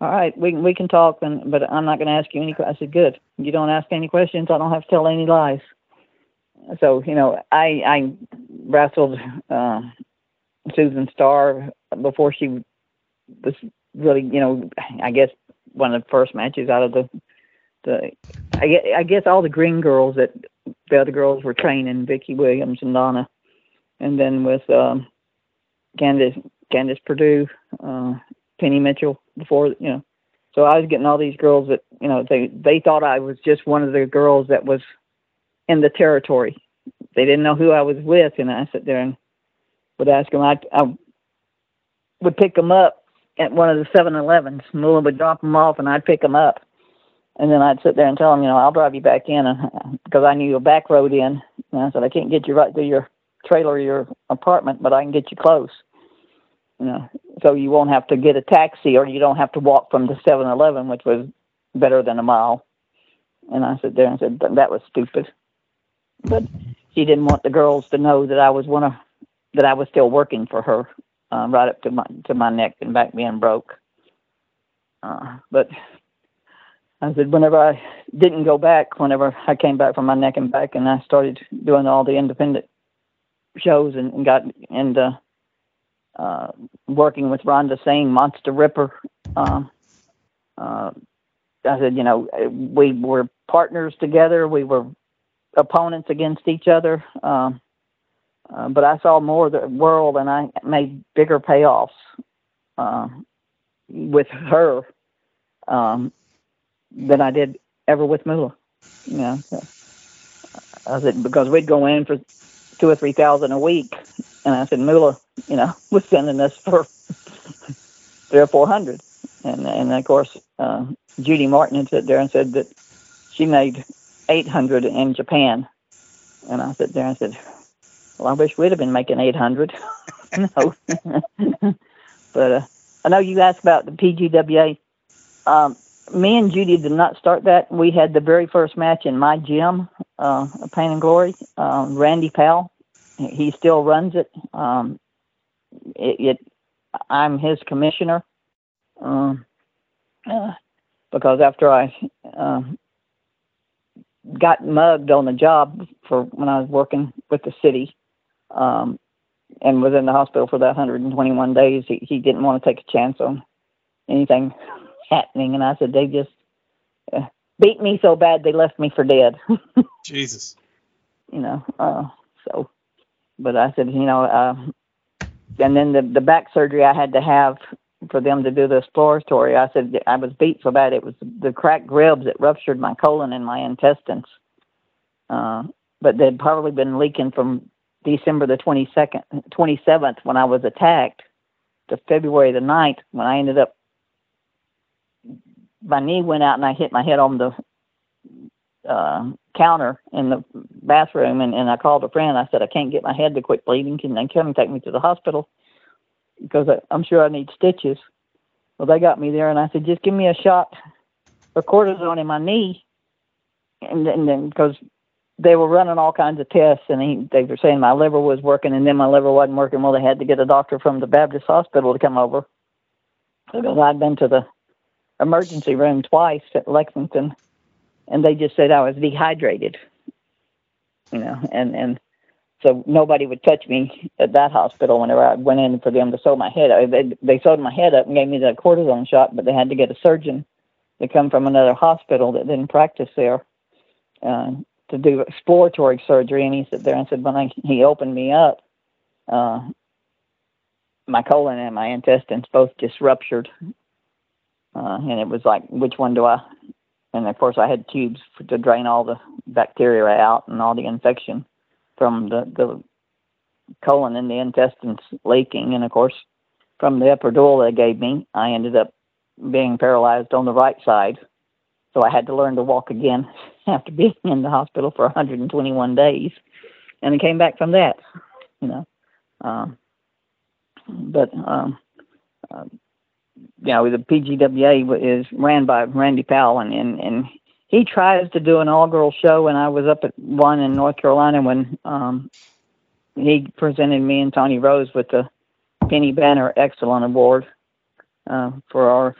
all right, we can we can talk, and but I'm not going to ask you any. I said, good. You don't ask any questions. I don't have to tell any lies. So you know, I I wrestled uh, Susan Starr before she was really, you know, I guess one of the first matches out of the the. I guess, I guess all the green girls that the other girls were training, Vicki Williams and Donna, and then with um, Candace Candice Purdue, uh, Penny Mitchell before you know. So I was getting all these girls that you know they they thought I was just one of the girls that was in the territory. they didn't know who I was with, and I sat there and would ask them. I, I would pick them up at one of the 7-Elevens. Moolah would drop them off, and I'd pick them up, and then I'd sit there and tell them, you know, I'll drive you back in, uh, uh, because I knew a back road in. And I said, I can't get you right to your trailer or your apartment, but I can get you close. You know, so you won't have to get a taxi, or you don't have to walk from the 7-Eleven, which was better than a mile. And I sat there and said, that was stupid. But she didn't want the girls to know that I was one of that I was still working for her, uh, right up to my to my neck and back being broke. Uh, but I said whenever I didn't go back, whenever I came back from my neck and back, and I started doing all the independent shows and, and got into uh, working with Rhonda Singh, Monster Ripper. Um, uh, I said, you know, we were partners together. We were opponents against each other. Um, uh, but I saw more of the world and I made bigger payoffs uh, with her um, than I did ever with Moolah. You know, so I said because we'd go in for two or three thousand a week, and I said Moolah, you know, was sending us for three or four hundred, and and of course uh, Judy Martin had sit there and said that she made 800 in Japan. And I sit there and said, well, I wish we'd have been making 800. no. but uh, I know you asked about the PGWA. Um, me and Judy did not start that. We had the very first match in my gym, uh, Pain and Glory. Um, Randy Powell, he still runs it. Um, it, it I'm his commissioner. Um, uh, because after I um, got mugged on the job for when I was working with the city, um, and was in the hospital for that 121 days. He, he didn't want to take a chance on anything happening, and I said they just uh, beat me so bad they left me for dead. Jesus. You know, uh, so, but I said, you know, uh, and then the the back surgery I had to have for them to do the exploratory. I said I was beat so bad it was the cracked ribs that ruptured my colon and my intestines. Uh, but they'd probably been leaking from December the 22nd, 27th when I was attacked to February the 9th when I ended up, my knee went out and I hit my head on the uh, counter in the bathroom and, and I called a friend. I said, I can't get my head to quit bleeding. Can they come and take me to the hospital? Because I, I'm sure I need stitches. Well, they got me there, and I said, just give me a shot of cortisone in my knee, and, and then because they were running all kinds of tests, and he, they were saying my liver was working, and then my liver wasn't working. Well, they had to get a doctor from the Baptist hospital to come over because I'd been to the emergency room twice at Lexington, and they just said I was dehydrated. You know, and and so nobody would touch me at that hospital whenever I went in for them to sew my head. up. They, they sewed my head up and gave me the cortisone shot, but they had to get a surgeon to come from another hospital that didn't practice there uh, to do exploratory surgery. And he sat there and said, when I, he opened me up, uh, my colon and my intestines both just ruptured. Uh, and it was like, which one do I? And of course, I had tubes to drain all the bacteria out and all the infection from the, the colon and the intestines leaking. And of course, from the epidural they gave me, I ended up being paralyzed on the right side. So I had to learn to walk again after being in the hospital for 121 days. And I came back from that, you know. Um, but, um, uh, you know, the PGWA is ran by Randy Powell, and, and, and he tries to do an all girl show and I was up at one in North Carolina when um he presented me and Toni Rose with the Penny Banner Excellent Award uh, for our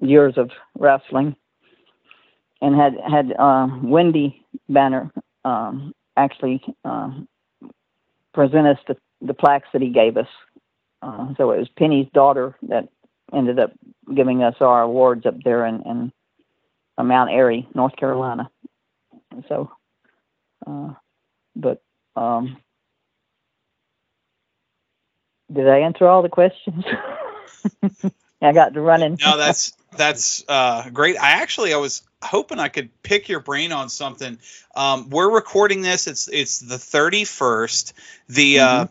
years of wrestling, and had had uh, Wendy Banner um, actually uh, present us the, the plaques that he gave us. Uh, so it was Penny's daughter that ended up giving us our awards up there in, in Mount Airy, North Carolina. So, uh, but um, did I answer all the questions? I got to running. no, that's that's uh, great. I actually I was hoping I could pick your brain on something. Um, we're recording this. It's it's the 31st. The uh,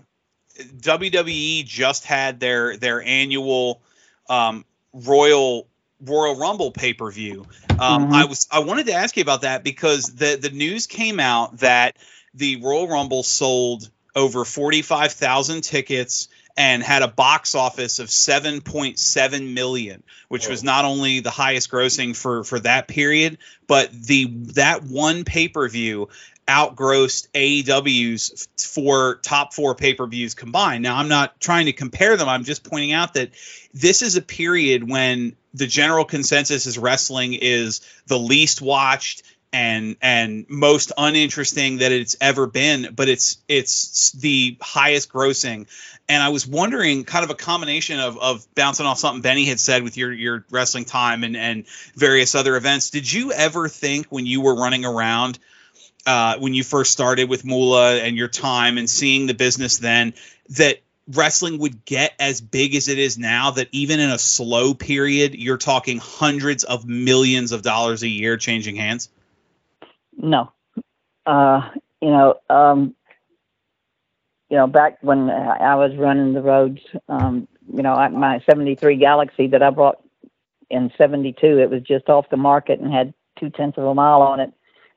WWE just had their their annual um, Royal Royal Rumble pay per view. Um, Mhm. I was I wanted to ask you about that because the the news came out that the Royal Rumble sold over 45,000 tickets and had a box office of 7.7 million which was not only the highest grossing for for that period but the that one pay-per-view outgrossed AEW's four top four pay-per-views combined. Now I'm not trying to compare them. I'm just pointing out that this is a period when the general consensus is wrestling is the least watched and and most uninteresting that it's ever been but it's it's the highest grossing. And i was wondering kind of a combination of of bouncing off something benny had said with your your wrestling time and and various other events did you ever think when you were running around uh, when you first started with Moolah and your time and seeing the business then that wrestling would get as big as it is now that even in a slow period you're talking hundreds of millions of dollars a year changing hands No. Uh, you know, um, you know, back when I was running the roads, um, you know, my 73 Galaxy that I brought in 72, it was just off the market and had two tenths of a mile on it.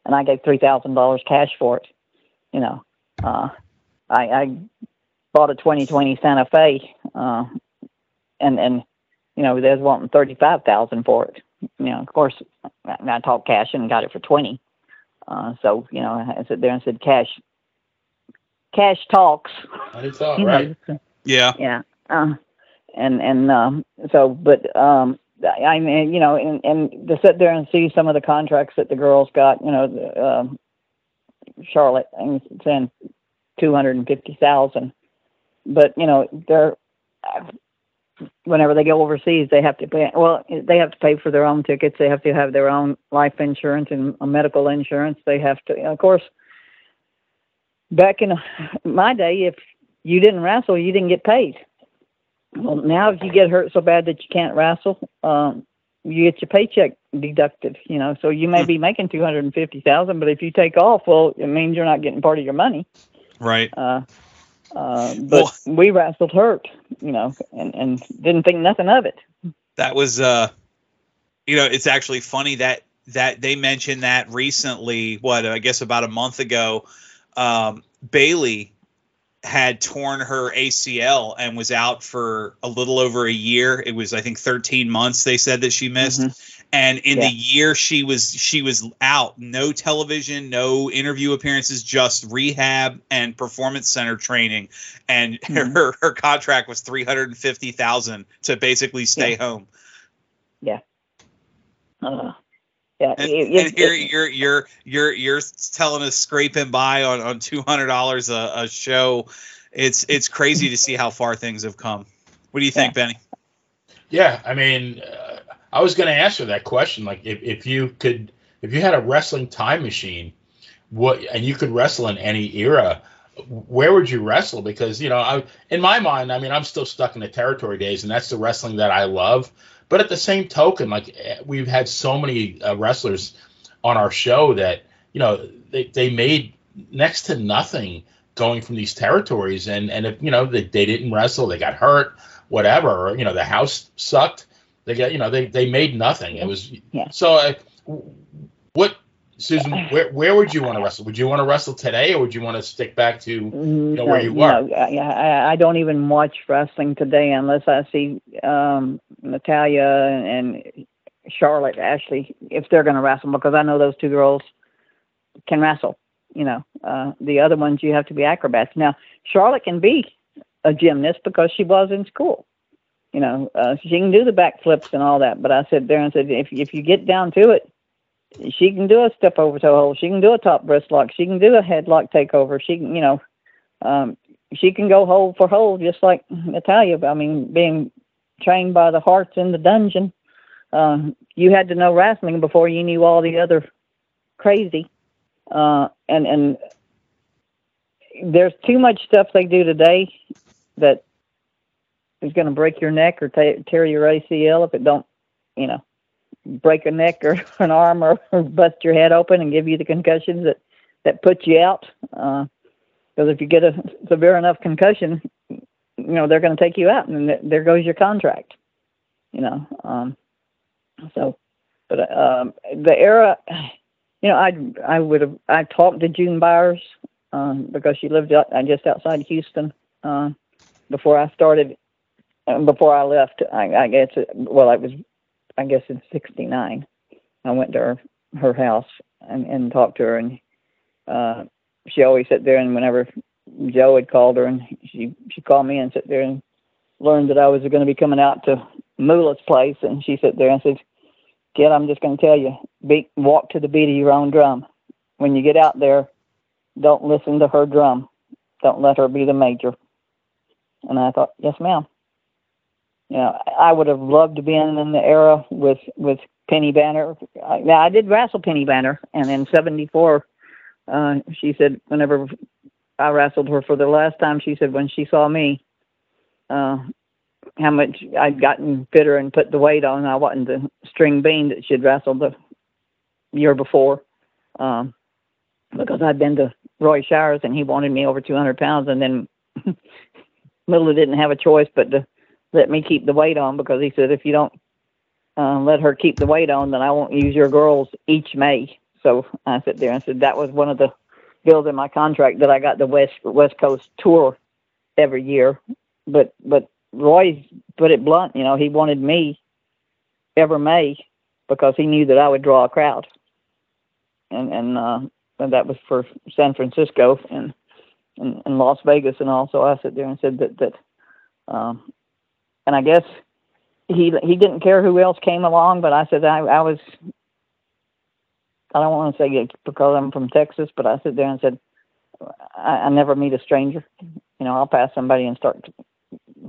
And I gave $3,000 cash for it. You know, uh, I, I bought a 2020 Santa Fe, uh, and, and, you know, they was wanting 35,000 for it. You know, of course, I, I talked cash and got it for 20. Uh, so you know, I sat there and said, "Cash, cash talks." I thought, right? know, yeah yeah. Uh, and and um, so, but um, I mean, you know, and and to sit there and see some of the contracts that the girls got, you know, the, um, Charlotte, I'm saying two hundred and fifty thousand, but you know, they're whenever they go overseas, they have to pay. Well, they have to pay for their own tickets. They have to have their own life insurance and medical insurance. They have to, of course. Back in my day, if you didn't wrestle, you didn't get paid. Well, now if you get hurt so bad that you can't wrestle, um, you get your paycheck deducted. You know, so you may Hmm. be making two hundred and fifty thousand, but if you take off, well, it means you're not getting part of your money. right Uh, uh, but we wrestled hurt, you know, and, and didn't think nothing of it. that was uh you know it's actually funny that that they mentioned that recently what i guess about a month ago um Bayley had torn her acl and was out for a little over a year it was i think 13 months they said that she missed and in Yeah. the year she was she was out no television no interview appearances just rehab and performance center training and Mhm. her, her contract was 350000 to basically stay home Yeah. Uh, yeah, and, it- it- and here it- you're you're you're you're telling us scraping by on on two hundred dollars a, a show. It's it's crazy to see how far things have come. What do you think, Benny? Yeah, I mean, uh, I was going to answer that question. Like, if, if you could, if you had a wrestling time machine, what, and you could wrestle in any era, where would you wrestle? Because you know, I, in my mind, I mean, I'm still stuck in the territory days, and that's the wrestling that I love. But at the same token, like we've had so many uh, wrestlers on our show that you know they, they made next to nothing going from these territories, and and if you know they, they didn't wrestle, they got hurt, whatever, or you know the house sucked, they got you know they they made nothing. It was Yeah. so. What Susan? Where where would you want to wrestle? Would you want to wrestle today, or would you want to stick back to no, where you no, I, I I don't even watch wrestling today unless I see um, Natalya and Charlotte Ashley if they're going to wrestle because I know those two girls can wrestle. You know, uh, the other ones you have to be acrobats. Now Charlotte can be a gymnast because she was in school. You know, uh, she can do the backflips and all that. But I said there and said if if you get down to it, she can do a step over toe hold. She can do a top breast lock. She can do a headlock takeover. She can, you know, um, she can go hold for hold just like Natalya. I mean, being trained by the Harts in the dungeon, uh, you had to know wrestling before you knew all the other crazy. Uh, and and there's too much stuff they do today that is going to break your neck or tear your ACL if it don't, you know, break a neck or an arm or, or bust your head open and give you the concussions that that put you out. Because if you get a severe enough concussion, you know they're going to take you out, and th- there goes your contract. You know, um, so but um, the era, you know, I I would have I talked to June Byers um, because she lived out, just outside Houston uh, before I started. uh, Before I left, I, I guess it, well, I was I guess in '69. I went to her her house and, and talked to her, and uh, she always sat there. And whenever Joe had called her, and she she called me and sat there and learned that I was going to be coming out to Moolah's place, and she sat there and said, "Kid, I'm just going to tell you, beat walk to the beat of your own drum. When you get out there, don't listen to her drum. Don't let her be the major." And I thought, "Yes, ma'am." You know, I would have loved to be in, in the era with with Penny Banner. Now I did wrestle Penny Banner, and in '74, uh, she said whenever I wrestled her for the last time, she said when she saw me, uh, how much I'd gotten fitter and put the weight on. I wasn't the string bean that she'd wrestled the year before, um, because I'd been to Roy Shire's and he wanted me over 200 pounds, and then Miller didn't have a choice but to let me keep the weight on because he said if you don't uh, let her keep the weight on, then I won't use your girls each May. So I sat there and said that was one of the bills in my contract that I got the West West Coast tour every year. But but Roy put it blunt, you know, he wanted me every May because he knew that I would draw a crowd. And and uh and that was for San Francisco and and, and Las Vegas and all. So I sat there and said that that um and I guess he he didn't care who else came along, but I said I, I was I don't want to say it because I'm from Texas, but I sit there and said I, I never meet a stranger. You know, I'll pass somebody and start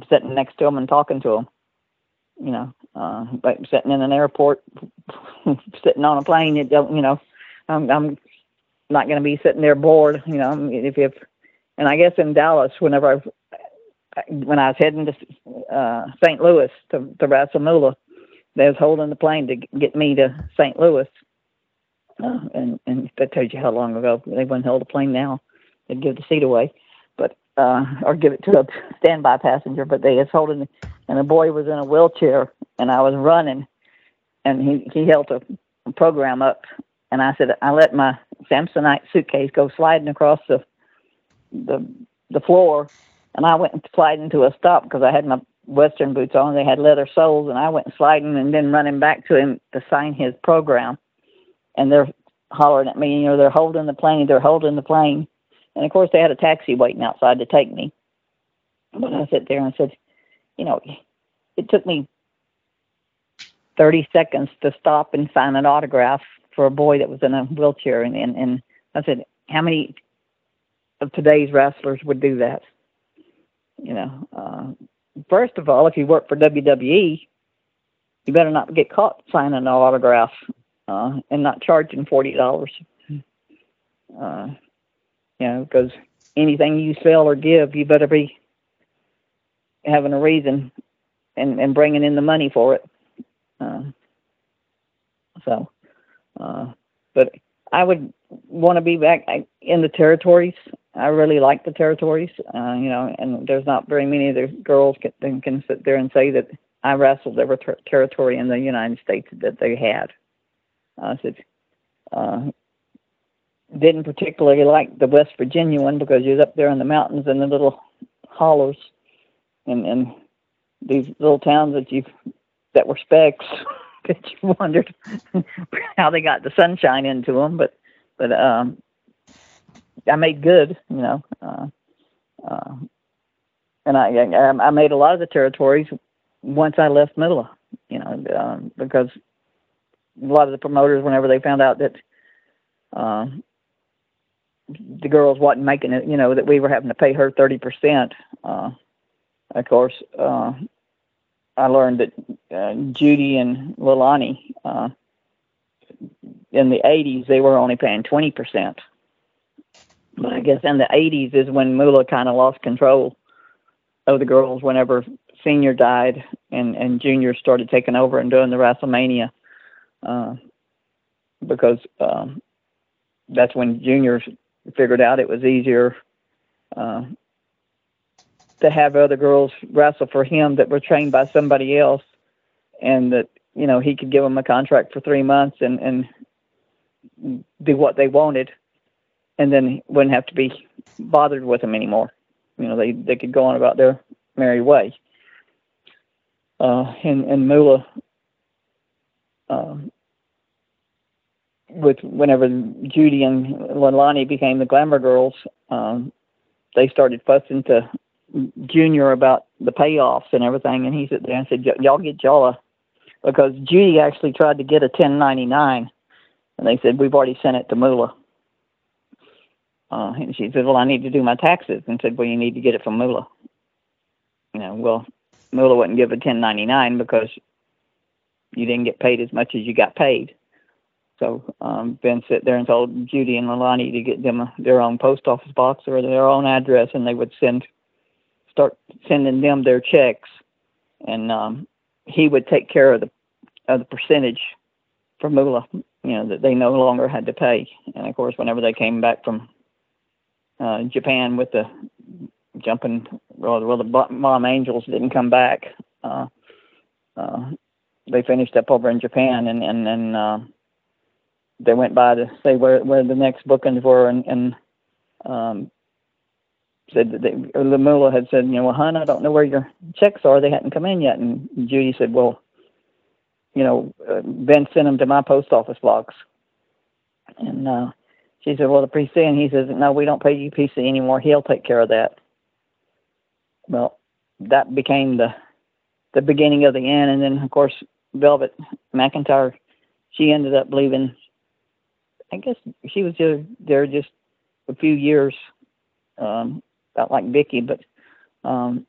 sitting next to them and talking to them. You know, uh, like sitting in an airport, sitting on a plane. It don't, you know, I'm I'm not going to be sitting there bored. You know, if if and I guess in Dallas, whenever I when I was heading to uh, St. Louis to to Moolah, they was holding the plane to get me to St. Louis. Uh, and and that tells you how long ago they wouldn't hold a plane now. They'd give the seat away, but uh, or give it to a standby passenger. But they was holding, and the boy was in a wheelchair, and I was running, and he he held a, program up, and I said I let my Samsonite suitcase go sliding across the the the floor, and I went sliding into a stop because I had my Western boots on. They had leather soles, and I went sliding and then running back to him to sign his program and they're hollering at me, you know, they're holding the plane, they're holding the plane. And of course, they had a taxi waiting outside to take me. But I sat there and said, you know, it took me 30 seconds to stop and sign an autograph for a boy that was in a wheelchair. And, and, and I said, how many of today's wrestlers would do that? You know, uh, first of all, if you work for WWE, you better not get caught signing an autograph uh, and not charging forty dollars. Uh, you know, because anything you sell or give, you better be having a reason and and bringing in the money for it. Uh, so, uh, but I would want to be back in the territories. I really like the territories, uh, you know, and there's not very many of the girls can, can sit there and say that I wrestled every ter- territory in the United States that they had. I said, uh, didn't particularly like the West Virginia one because you're up there in the mountains and the little hollows and, and these little towns that you that were specks that you wondered how they got the sunshine into them. But but um, I made good, you know. Uh, uh, and I, I I made a lot of the territories once I left Middle, you know, um, because a lot of the promoters, whenever they found out that uh, the girls wasn't making it, you know, that we were having to pay her thirty percent. Uh, of course, uh, I learned that uh, Judy and Leilani uh, in the '80s they were only paying twenty percent. But I guess in the '80s is when Moolah kind of lost control of the girls. Whenever Senior died and and Junior started taking over and doing the WrestleMania uh, because um, that's when juniors figured out it was easier uh, to have other girls wrestle for him that were trained by somebody else, and that you know he could give them a contract for three months and and do what they wanted, and then wouldn't have to be bothered with them anymore. You know, they they could go on about their merry way. Uh, and and Moolah, um, with whenever Judy and Leilani became the Glamour Girls, um, they started fussing to Junior about the payoffs and everything, and he sat there and said, "Y'all get y'all a," because Judy actually tried to get a 1099, and they said we've already sent it to Moolah. Uh, and she said, "Well, I need to do my taxes," and said, "Well, you need to get it from Moolah." You know, well, Moolah wouldn't give a 1099 because you didn't get paid as much as you got paid. So um, Ben sat there and told Judy and Leilani to get them a, their own post office box or their own address, and they would send start sending them their checks, and um, he would take care of the of the percentage for Moolah, you know, that they no longer had to pay. And of course, whenever they came back from uh, Japan with the jumping, well, well, the Bomb Angels didn't come back. Uh, uh, they finished up over in Japan, and and and uh, they went by to say where where the next bookings were, and and um, said that they, Lamula had said, you know, well, hon, I don't know where your checks are. They hadn't come in yet. And Judy said, well, you know, uh, Ben sent them to my post office box. And uh, she said, well, the PC, and he says, no, we don't pay you PC anymore. He'll take care of that. Well, that became the the beginning of the end. And then, of course, Velvet McIntyre, she ended up leaving. I guess she was just there just a few years um, about like Vicky, but um,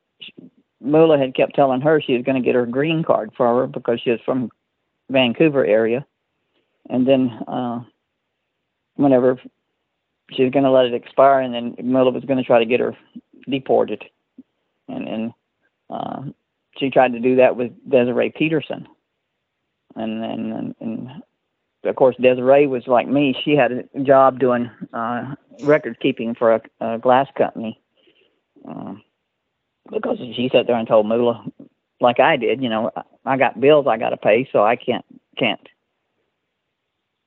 Moolah had kept telling her she was going to get her green card for her because she was from Vancouver area, and then uh, whenever she was going to let it expire, and then Moolah was going to try to get her deported, and and uh, she tried to do that with Desiree Peterson, and and and, and of course Desiree was like me; she had a job doing uh, record keeping for a, a glass company, uh, because she sat there and told Moolah, like I did, you know, I got bills I got to pay, so I can't can't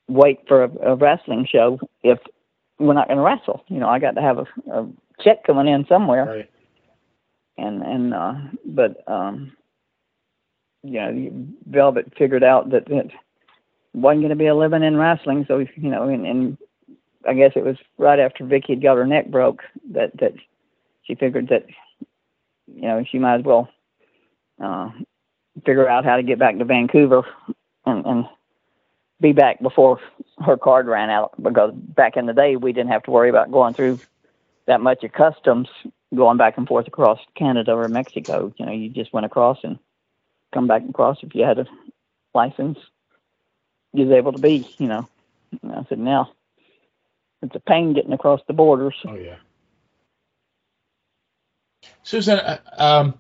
wait for a, a wrestling show if we're not going to wrestle. You know, I got to have a, a check coming in somewhere. Right. And and uh, but um, you know, Velvet figured out that it wasn't going to be a living in wrestling, so you know, and, and I guess it was right after Vicky had got her neck broke that that she figured that you know she might as well uh, figure out how to get back to Vancouver and, and be back before her card ran out because back in the day we didn't have to worry about going through that much of customs going back and forth across Canada or Mexico. You know, you just went across and come back across if you had a license. You was able to be, you know. And I said, now it's a pain getting across the borders. Oh yeah. Susan, uh, um,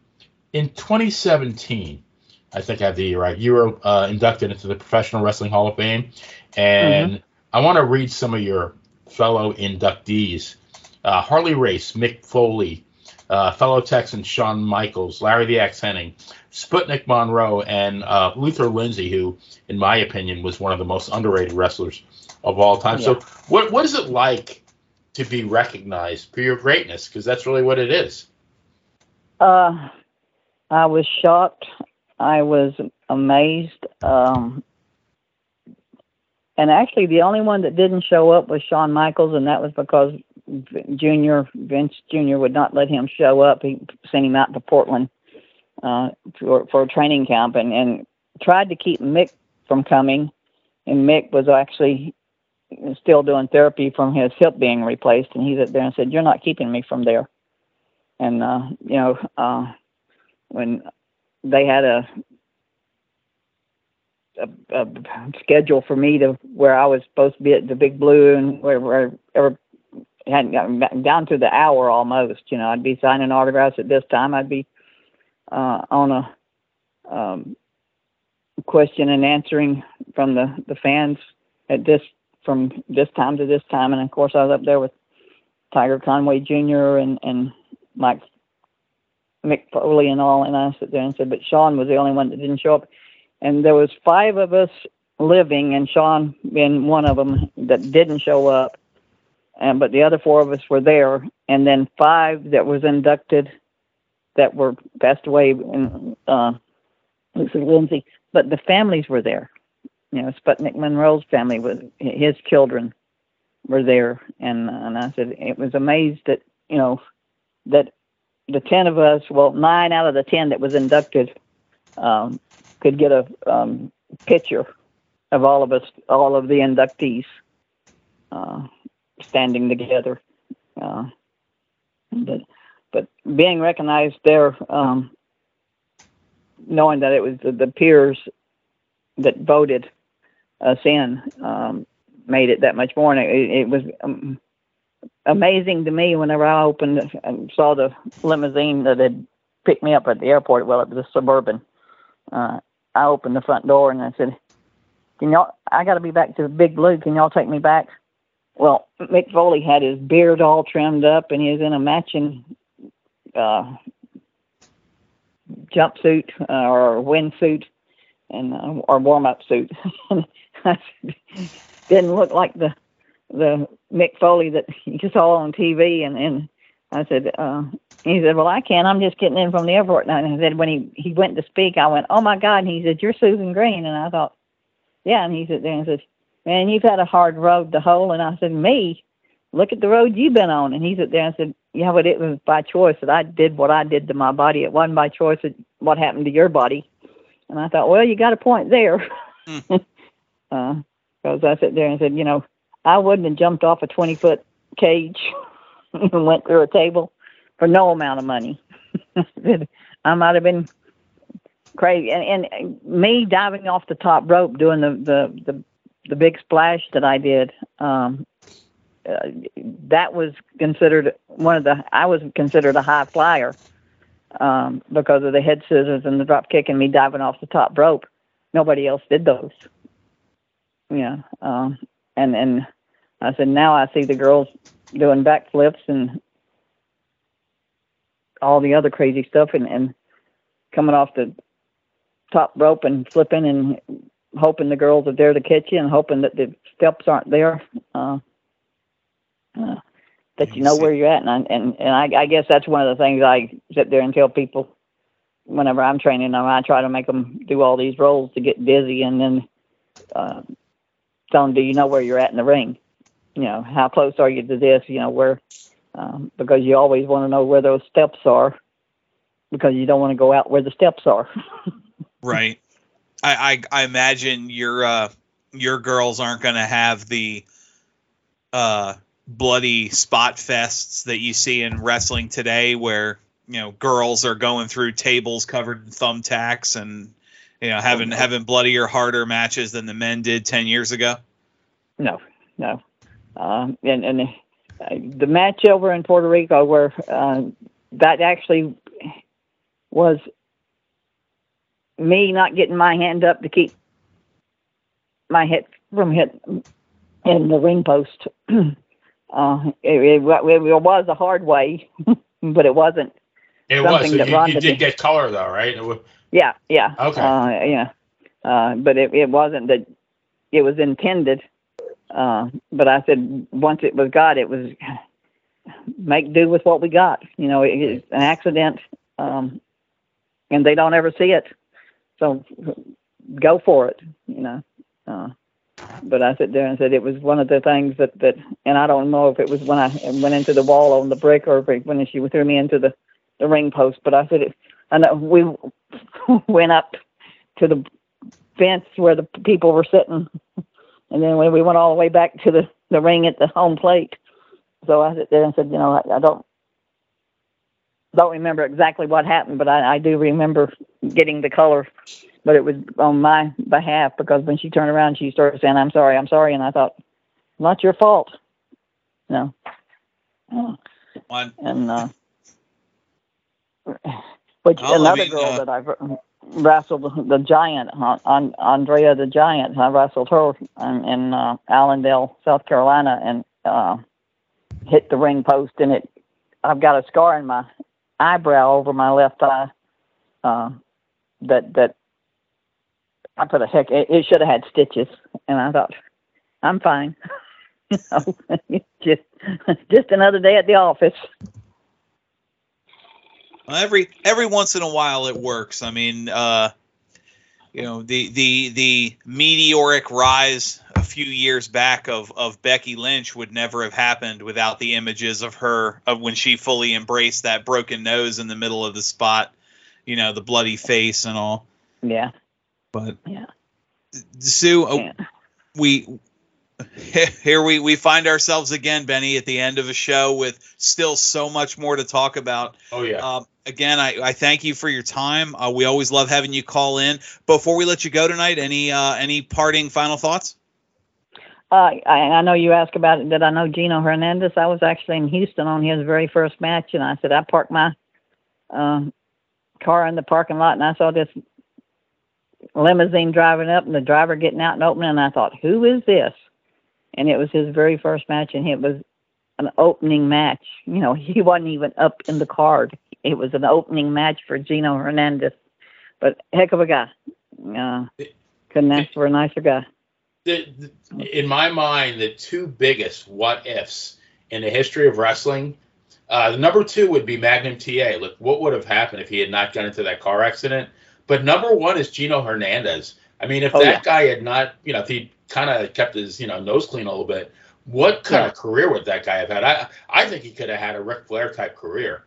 in 2017, I think I have the year right. You were uh, inducted into the Professional Wrestling Hall of Fame, and mm-hmm. I want to read some of your fellow inductees: uh, Harley Race, Mick Foley, uh, fellow Texan Shawn Michaels, Larry the Axe Hennig, Sputnik Monroe, and uh, Luther Lindsay, who, in my opinion, was one of the most underrated wrestlers of all time. Yeah. So, what what is it like to be recognized for your greatness? Because that's really what it is. Uh, I was shocked. I was amazed. Um, and actually, the only one that didn't show up was Shawn Michaels, and that was because Junior Vince Junior would not let him show up. He sent him out to Portland uh, for for a training camp, and and tried to keep Mick from coming. And Mick was actually still doing therapy from his hip being replaced, and he sat there and said, "You're not keeping me from there." And uh, you know, uh, when they had a, a, a schedule for me to where I was supposed to be at the Big Blue and where wherever hadn't gotten down to the hour almost. You know, I'd be signing autographs at this time. I'd be uh, on a um, question and answering from the the fans at this from this time to this time, and of course I was up there with Tiger Conway Jr. and and Mike Mick Foley and all, and I sat there and said, but Shawn was the only one that didn't show up, and there was five of us living, and Shawn being one of them that didn't show up, and but the other four of us were there, and then five that was inducted that were passed away, and uh, this is Lindsay, but the families were there. You know, Sputnik Monroe's family was his children were there, and and I said it was amazed that you know that the ten of us, well, nine out of the ten that was inducted, um, could get a um, picture of all of us, all of the inductees, uh, standing together. Uh, but but being recognized there, um, knowing that it was the, the peers that voted us in, um, made it that much more. And it, it was um, amazing to me whenever I opened and saw the limousine that had picked me up at the airport. Well, it was a suburban. Uh, I opened the front door and I said, "Can y'all? I got to be back to the Big Blue. Can y'all take me back?" Well, Mick Foley had his beard all trimmed up and he was in a matching uh, jumpsuit uh, or windsuit and uh, or warm up suit. Didn't look like the the Mick Foley that you saw on TV. And and I said, uh, he said, well, I can't. I'm just getting in from the airport. And I said, when he he went to speak, I went, oh my God. And he said, you're Susan Green. And I thought, yeah. And he said there and said, man, you've had a hard road to hoe. And I said, me. Look at the road you've been on. And he said there and said, yeah, but it was by choice that I did what I did to my body. It wasn't by choice that what happened to your body. And I thought, well, you got a point there. Mm. uh, because I sat there and said, you know, I wouldn't have jumped off a 20 foot cage and went through a table for no amount of money. I might have been crazy. And, and me diving off the top rope, doing the, the, the, the big splash that I did, um, uh, that was considered one of the, I was considered a high flyer um, because of the head scissors and the drop kick and me diving off the top rope. Nobody else did those. Yeah. Um, and and I said, now I see the girls doing backflips and all the other crazy stuff and, and coming off the top rope and flipping and hoping the girls are there to catch you and hoping that the steps aren't there. Uh, uh, that you know where you're at, and I, and and I, I guess that's one of the things I sit there and tell people whenever I'm training them. I try to make them do all these rolls to get dizzy, and then uh, tell them, "Do you know where you're at in the ring? You know, how close are you to this? You know, where um, because you always want to know where those steps are because you don't want to go out where the steps are." right. I, I I imagine your uh your girls aren't going to have the uh bloody spot fests that you see in wrestling today where you know girls are going through tables covered in thumbtacks and you know having having bloodier harder matches than the men did 10 years ago no no um, and and uh, the match over in Puerto Rico where uh, that actually was me not getting my hand up to keep my head from hitting in the ring post Uh, it, it, it, was a hard way, but it wasn't. It was. So you, you, did get color though, right? Was... Yeah, yeah. Okay. Uh, yeah, uh, but it, it wasn't that. It was intended. Uh, but I said once it was got, it was make do with what we got. You know, it, it's an accident, um, and they don't ever see it. So go for it. You know. Uh, but I sit there and said it was one of the things that that, and I don't know if it was when I went into the wall on the brick or if it, when she threw me into the the ring post. But I said it. I know we went up to the fence where the people were sitting, and then we went all the way back to the the ring at the home plate. So I sat there and said, you know, I, I don't don't remember exactly what happened, but I, I do remember getting the color but it was on my behalf because when she turned around, she started saying, "I'm sorry, I'm sorry," and I thought, "Not your fault." No. One. And uh, which oh, another I mean, girl uh, that I've wrestled the giant, on, on Andrea the Giant. I wrestled her in, in uh, Allendale, South Carolina, and uh, hit the ring post, and it. I've got a scar in my eyebrow over my left eye. Uh, that that I put a heck. It, it should have had stitches, and I thought, I'm fine. you know, just just another day at the office. Every every once in a while it works. I mean, uh, you know, the the the meteoric rise a few years back of of Becky Lynch would never have happened without the images of her of when she fully embraced that broken nose in the middle of the spot, you know, the bloody face and all. Yeah. But yeah, Sue, uh, yeah. we here we we find ourselves again, Benny, at the end of a show with still so much more to talk about. Oh yeah. Um, again, I, I thank you for your time. Uh, we always love having you call in. Before we let you go tonight, any uh, any parting final thoughts? Uh, I, I know you asked about it. Did I know Gino Hernandez? I was actually in Houston on his very first match, and I said I parked my uh, car in the parking lot, and I saw this limousine driving up, and the driver getting out and opening. And I thought, who is this? And it was his very first match, and it was an opening match. You know, he wasn't even up in the card. It was an opening match for Gino Hernandez, but heck of a guy. Uh, couldn't ask for a nicer guy in my mind, the two biggest what ifs in the history of wrestling, uh, the number two would be Magnum TA. Look, what would have happened if he had not gotten into that car accident? But number one is Gino Hernandez. I mean, if oh, that yeah. guy had not, you know, if he kind of kept his, you know, nose clean a little bit, what kind yeah. of career would that guy have had? I, I think he could have had a Ric Flair type career.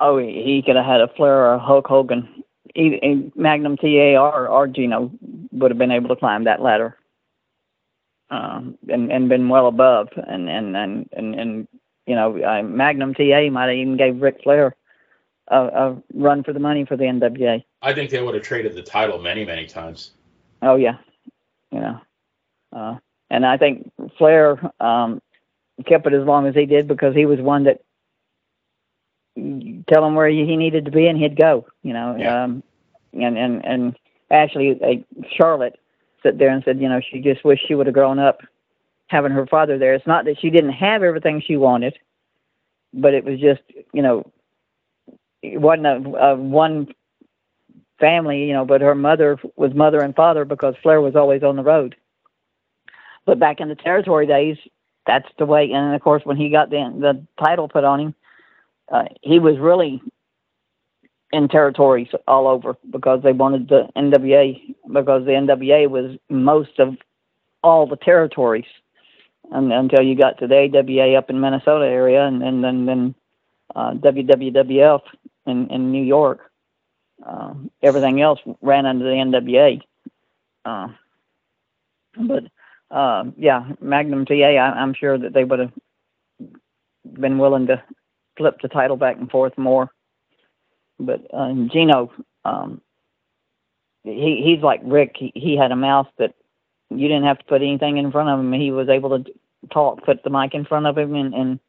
Oh, he could have had a Flair or a Hulk Hogan. Magnum TA or, or Gino would have been able to climb that ladder um, and and been well above, and and and and, and you know, uh, Magnum TA might have even gave Ric Flair a, a run for the money for the NWA. I think they would have traded the title many many times. Oh yeah, you know, uh, and I think Flair um, kept it as long as he did because he was one that tell him where he needed to be and he'd go. You know, yeah. um, and and and actually, uh, Charlotte sit there and said, you know, she just wished she would have grown up having her father there. It's not that she didn't have everything she wanted, but it was just, you know, it wasn't a, a one family, you know, but her mother was mother and father because Flair was always on the road. But back in the territory days, that's the way. And of course, when he got the the title put on him, uh, he was really in territories all over because they wanted the NWA because the NWA was most of all the territories and, until you got to the AWA up in Minnesota area and, and then then uh, WWWF in, in New York. Uh, everything else ran under the NWA. Uh, but uh, yeah, Magnum TA, I, I'm sure that they would have been willing to flip the title back and forth more but uh, Gino, um, he he's like Rick. He, he had a mouth that you didn't have to put anything in front of him. He was able to talk, put the mic in front of him, and, and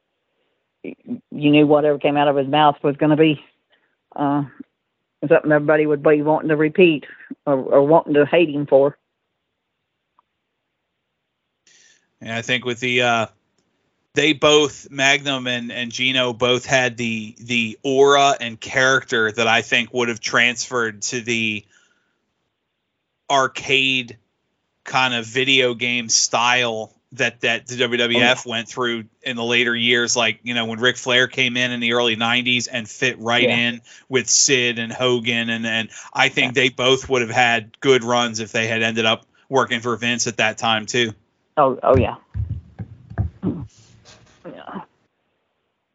you knew whatever came out of his mouth was going to be uh, something everybody would be wanting to repeat or, or wanting to hate him for. And I think with the uh, they both Magnum and and Gino both had the the aura and character that I think would have transferred to the arcade kind of video game style that that the WWF oh, went through in the later years like you know when Ric Flair came in in the early 90s and fit right yeah. in with Sid and Hogan and and I think yeah. they both would have had good runs if they had ended up working for Vince at that time too. Oh oh yeah. Yeah.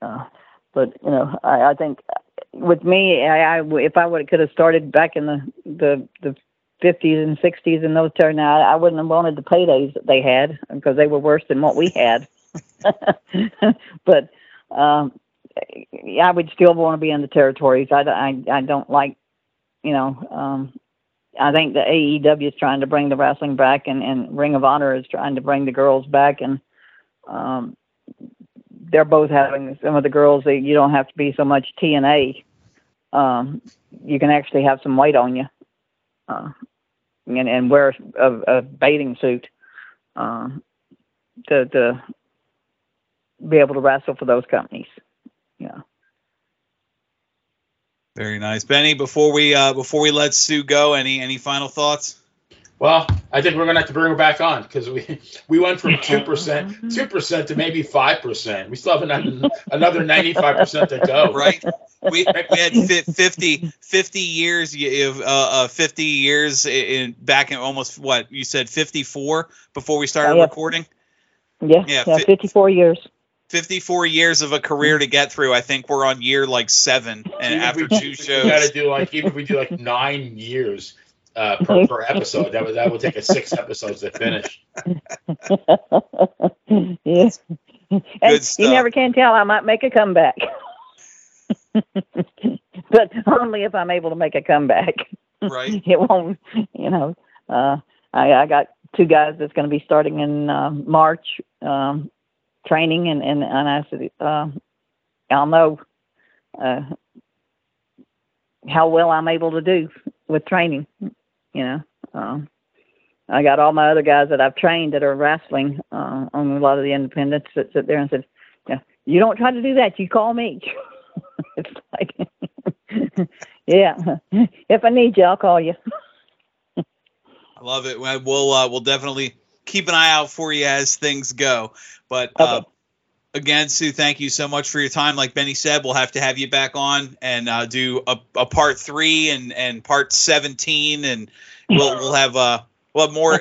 Uh, but you know, I, I think with me, I, I if I would could have started back in the the the 50s and 60s in those terms, now I wouldn't have wanted the paydays that they had because they were worse than what we had. but um, I would still want to be in the territories. I, I, I don't like, you know, um, I think the AEW is trying to bring the wrestling back, and, and Ring of Honor is trying to bring the girls back, and um, they're both having some of the girls that you don't have to be so much TNA. Um, you can actually have some weight on you uh, and and wear a, a bathing suit uh, to to be able to wrestle for those companies. Yeah. Very nice, Benny. Before we uh, before we let Sue go, any any final thoughts? Well, I think we're gonna have to bring her back on because we we went from two percent, two percent to maybe five percent. We still have another another ninety five percent to go. Right. We, we had fi- 50, 50 years of uh, uh, 50 years in back in almost what you said 54 before we started Oh, yeah. recording. Yeah. Yeah, Yeah. fi- 54 years. 54 years of a career to get through. I think we're on year like seven, and Even after we- two We shows, got to do like even if we do like nine years uh, per, per episode, that would that would take us six episodes to finish. yeah. And you never can tell. I might make a comeback. but only if I'm able to make a comeback. right? It won't, you know. Uh, I, I got two guys that's going to be starting in uh, March um, training, and, and, and I said, uh, I'll know uh, how well I'm able to do with training, you know. Um, I got all my other guys that I've trained that are wrestling uh, on a lot of the independents that sit there and said, yeah, "You don't try to do that. You call me." it's like, yeah, if I need you, I'll call you. I love it. Well, We'll uh, we'll definitely keep an eye out for you as things go. But uh, Okay. Again, Sue, thank you so much for your time. Like Benny said, we'll have to have you back on and uh, do a, a part three and, and part seventeen, and we'll we'll have uh we'll have more.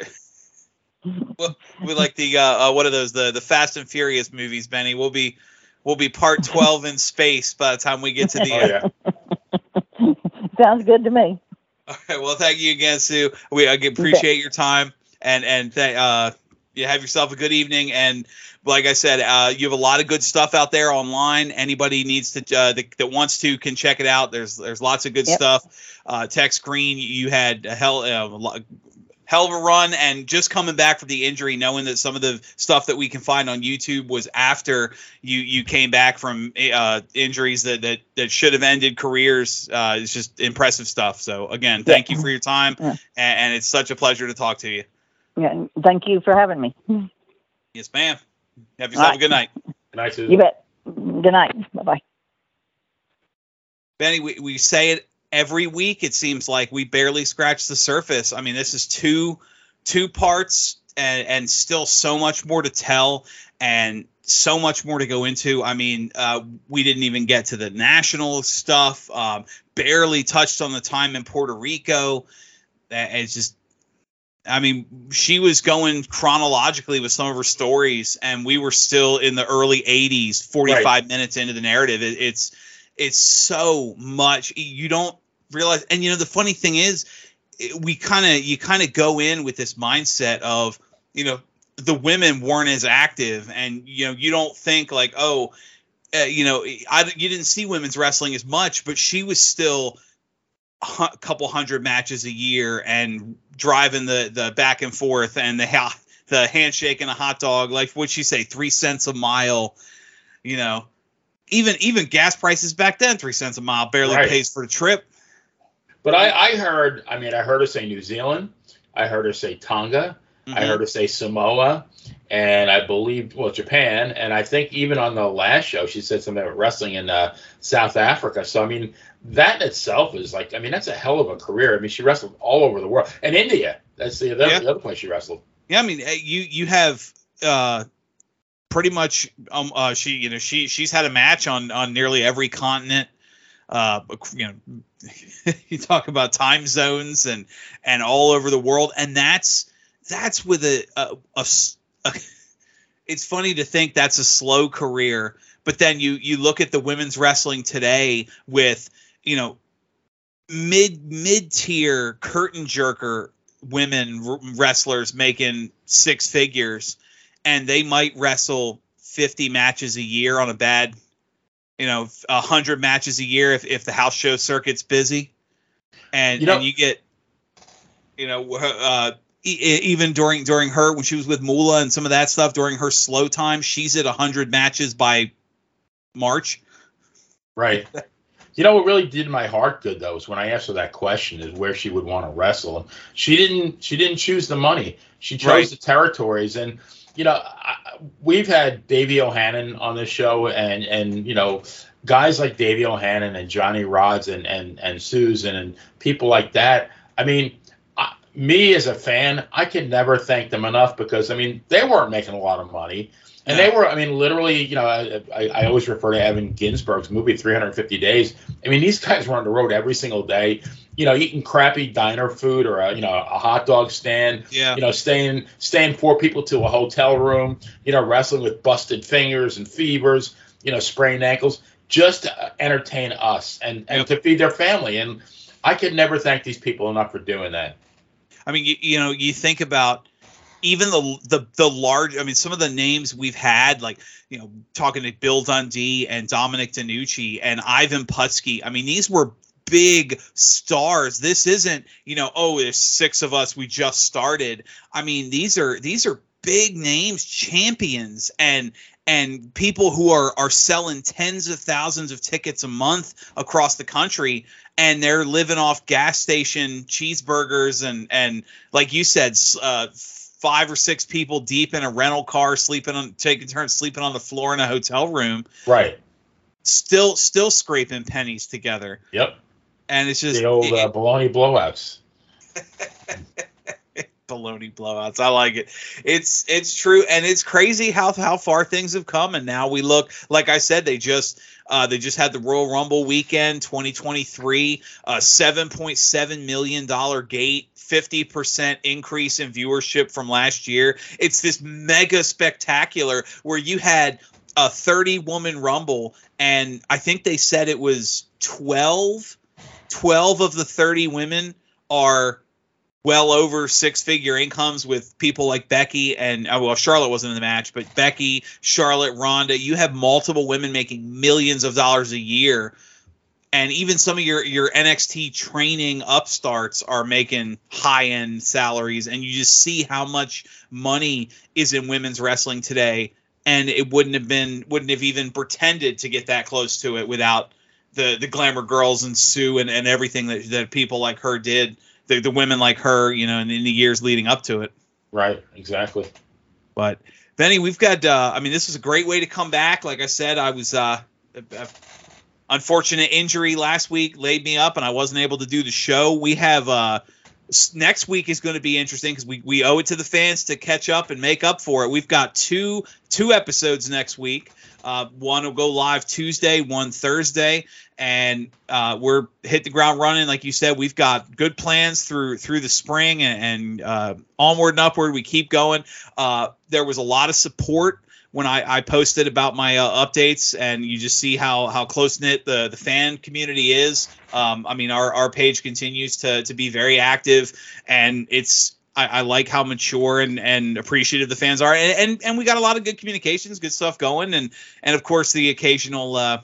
we'll, we like the uh, uh, what are those the the Fast and Furious movies, Benny? We'll be we'll be part twelve in space by the time we get to the Oh end. yeah. Sounds good to me. All right. Well, thank you again, Sue. We I appreciate your time and and th- uh, you have yourself a good evening. And like I said, uh, you have a lot of good stuff out there online. Anybody needs to uh, that, that wants to can check it out. There's there's lots of good Yep. stuff. Uh, Tex Green, you had a hell uh, hell of a run, and just coming back from the injury, knowing that some of the stuff that we can find on YouTube was after you you came back from uh, injuries that that that should have ended careers. Uh, it's just impressive stuff. So again, thank you for your time, Yeah. and, and it's such a pleasure to talk to you. Yeah, thank you for having me. Yes, ma'am. Have yourself All a good night. Nice. You bet. Good night. Bye bye. Benny, we, we say it every week. It seems like we barely scratch the surface. I mean, this is two two parts and, and still so much more to tell and so much more to go into. I mean, uh, we didn't even get to the national stuff. Um, barely touched on the time in Puerto Rico. Uh, It's just, I mean, she was going chronologically with some of her stories, and we were still in the early '80s, 45 minutes into the narrative. It, it's it's so much you don't realize and you know the funny thing is it- we kind of you kind of go in with this mindset of you know the women weren't as active and you know you don't think like oh uh, you know I, you didn't see women's wrestling as much but she was still a couple hundred matches a year and driving the the back and forth and the ha- the handshake and a hot dog like what'd she say three cents a mile you know even even gas prices back then three cents a mile barely Right. pays for the trip But I, I heard, I mean, I heard her say New Zealand. I heard her say Tonga. I Mhm. heard her say Samoa. And I believe, well, Japan. And I think even on the last show, she said something about wrestling in uh, South Africa. So, I mean, that itself is like, I mean, that's a hell of a career. I mean, she wrestled all over the world. And India. That's the, that's Yeah. the other place she wrestled. Yeah, I mean, you you have uh, pretty much um uh, she you know she she's had a match on on nearly every continent. Uh, you know, you talk about time zones and and all over the world, and that's that's with a it's funny to think that's a slow career, but then you you look at the women's wrestling today with you know mid mid tier curtain jerker women r- wrestlers making six figures and they might wrestle 50 matches a year on a bad you know 100 matches a year if, if the house show circuit's busy and You know- and you get you know uh even during during her when she was with Moolah and some of that stuff during her slow time she's at 100 matches by March Right. You know what really did my heart good though was when I asked her that question is where she would want to wrestle. And she didn't she didn't choose the money. She chose Right. the territories and you know I, we've had Davey O'Hannon on this show and and you know guys like Davey O'Hannon and Johnny Rodz and and and Susan and people like that. I mean I, me as a fan, I can never thank them enough because I mean they weren't making a lot of money. And they were, I mean, literally, you know, I, I, I always refer to Evan Ginsberg's movie 350 Days. I mean, these guys were on the road every single day, you know, eating crappy diner food or a, you know, a hot dog stand, Yeah. you know, staying staying four people to a hotel room, you know, wrestling with busted fingers and fevers, you know, sprained ankles, just to entertain us and and Yep. to feed their family. And I could never thank these people enough for doing that. I mean, you, you know, you think about even the the the large. I mean, some of the names we've had, like you know, talking to Bill Dundee and Dominic DeNucci and Ivan Putski. I mean, these were big stars. This isn't, you know, oh, there's six of us. We just started. I mean, these are these are big names, champions, and and people who are are selling tens of thousands of tickets a month across the country and they're living off gas station cheeseburgers and and like you said uh five or six people deep in a rental car sleeping on taking turns sleeping on the floor in a hotel room Right. still still scraping pennies together Yep. and it's just The old it- uh, baloney blowouts. baloney blowouts. I like it. It's it's true, and it's crazy how how far things have come. And now we look, like I said, they just uh, they just had the Royal Rumble weekend 2023, uh, 7.7 million dollar gate. 50% increase in viewership from last year. It's this mega spectacular where you had a 30 woman rumble and I think they said it was 12 12 of the 30 women are well over six figure incomes with people like Becky and uh, well Charlotte wasn't in the match but Becky, Charlotte, Ronda, you have multiple women making millions of dollars a year and even some of your your NXT training upstarts are making high end salaries and you just see how much money is in women's wrestling today and it wouldn't have been wouldn't have even pretended to get that close to it without the the glamour girls and Sue and, and everything that, that people like her did the, the women like her you know in, in the years leading up to it Right. Exactly. but Benny we've got uh I mean this is a great way to come back like I said I was uh unfortunate injury last week laid me up and I wasn't able to do the show we have uh next week is going to be interesting because we, we owe it to the fans to catch up and make up for it. We've got two two episodes next week. Uh, one will go live Tuesday, one Thursday, and uh, we're hit the ground running. Like you said, we've got good plans through through the spring and, and uh, onward and upward. We keep going. Uh, there was a lot of support when I, I posted about my uh, updates, and you just see how how close knit the the fan community is. Um, I mean, our our page continues to to be very active, and it's I, I like how mature and, and appreciative the fans are, and, and and we got a lot of good communications, good stuff going, and and of course the occasional uh,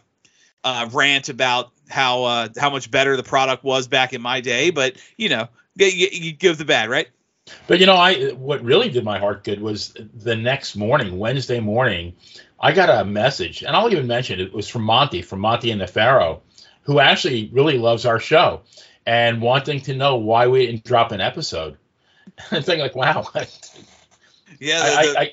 uh, rant about how uh, how much better the product was back in my day, but you know, you, you give the bad, right? But you know, I what really did my heart good was the next morning, Wednesday morning, I got a message, and I'll even mention it was from Monty, from Monty and the Pharaoh, who actually really loves our show, and wanting to know why we didn't drop an episode. I'm thinking like, wow, I, Yeah, I, the, I,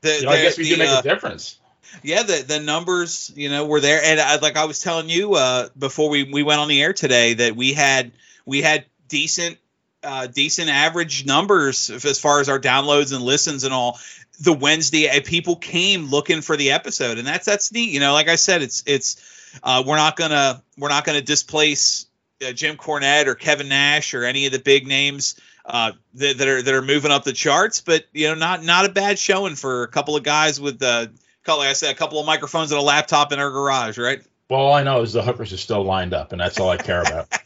the, you know, I guess we did make uh, a difference. yeah the the numbers you know were there and I, like i was telling you uh before we we went on the air today that we had we had decent uh decent average numbers as far as our downloads and listens and all the wednesday uh, people came looking for the episode and that's that's neat you know like i said it's it's uh we're not gonna we're not gonna displace uh, jim cornette or kevin nash or any of the big names uh, that, that are that are moving up the charts, but you know, not not a bad showing for a couple of guys with uh, couple- like I said, a couple of microphones and a laptop in our garage, right? Well, all I know is the hookers are still lined up, and that's all I care about.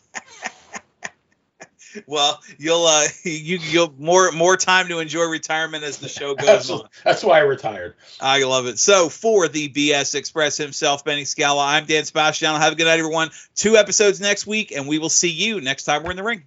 Well, you'll uh, you you'll more more time to enjoy retirement as the show goes that's, on. that's why I retired. I love it. So for the BS Express himself, Benny Scala, I'm Dan Sebastian. Have a good night, everyone. Two episodes next week, and we will see you next time we're in the ring.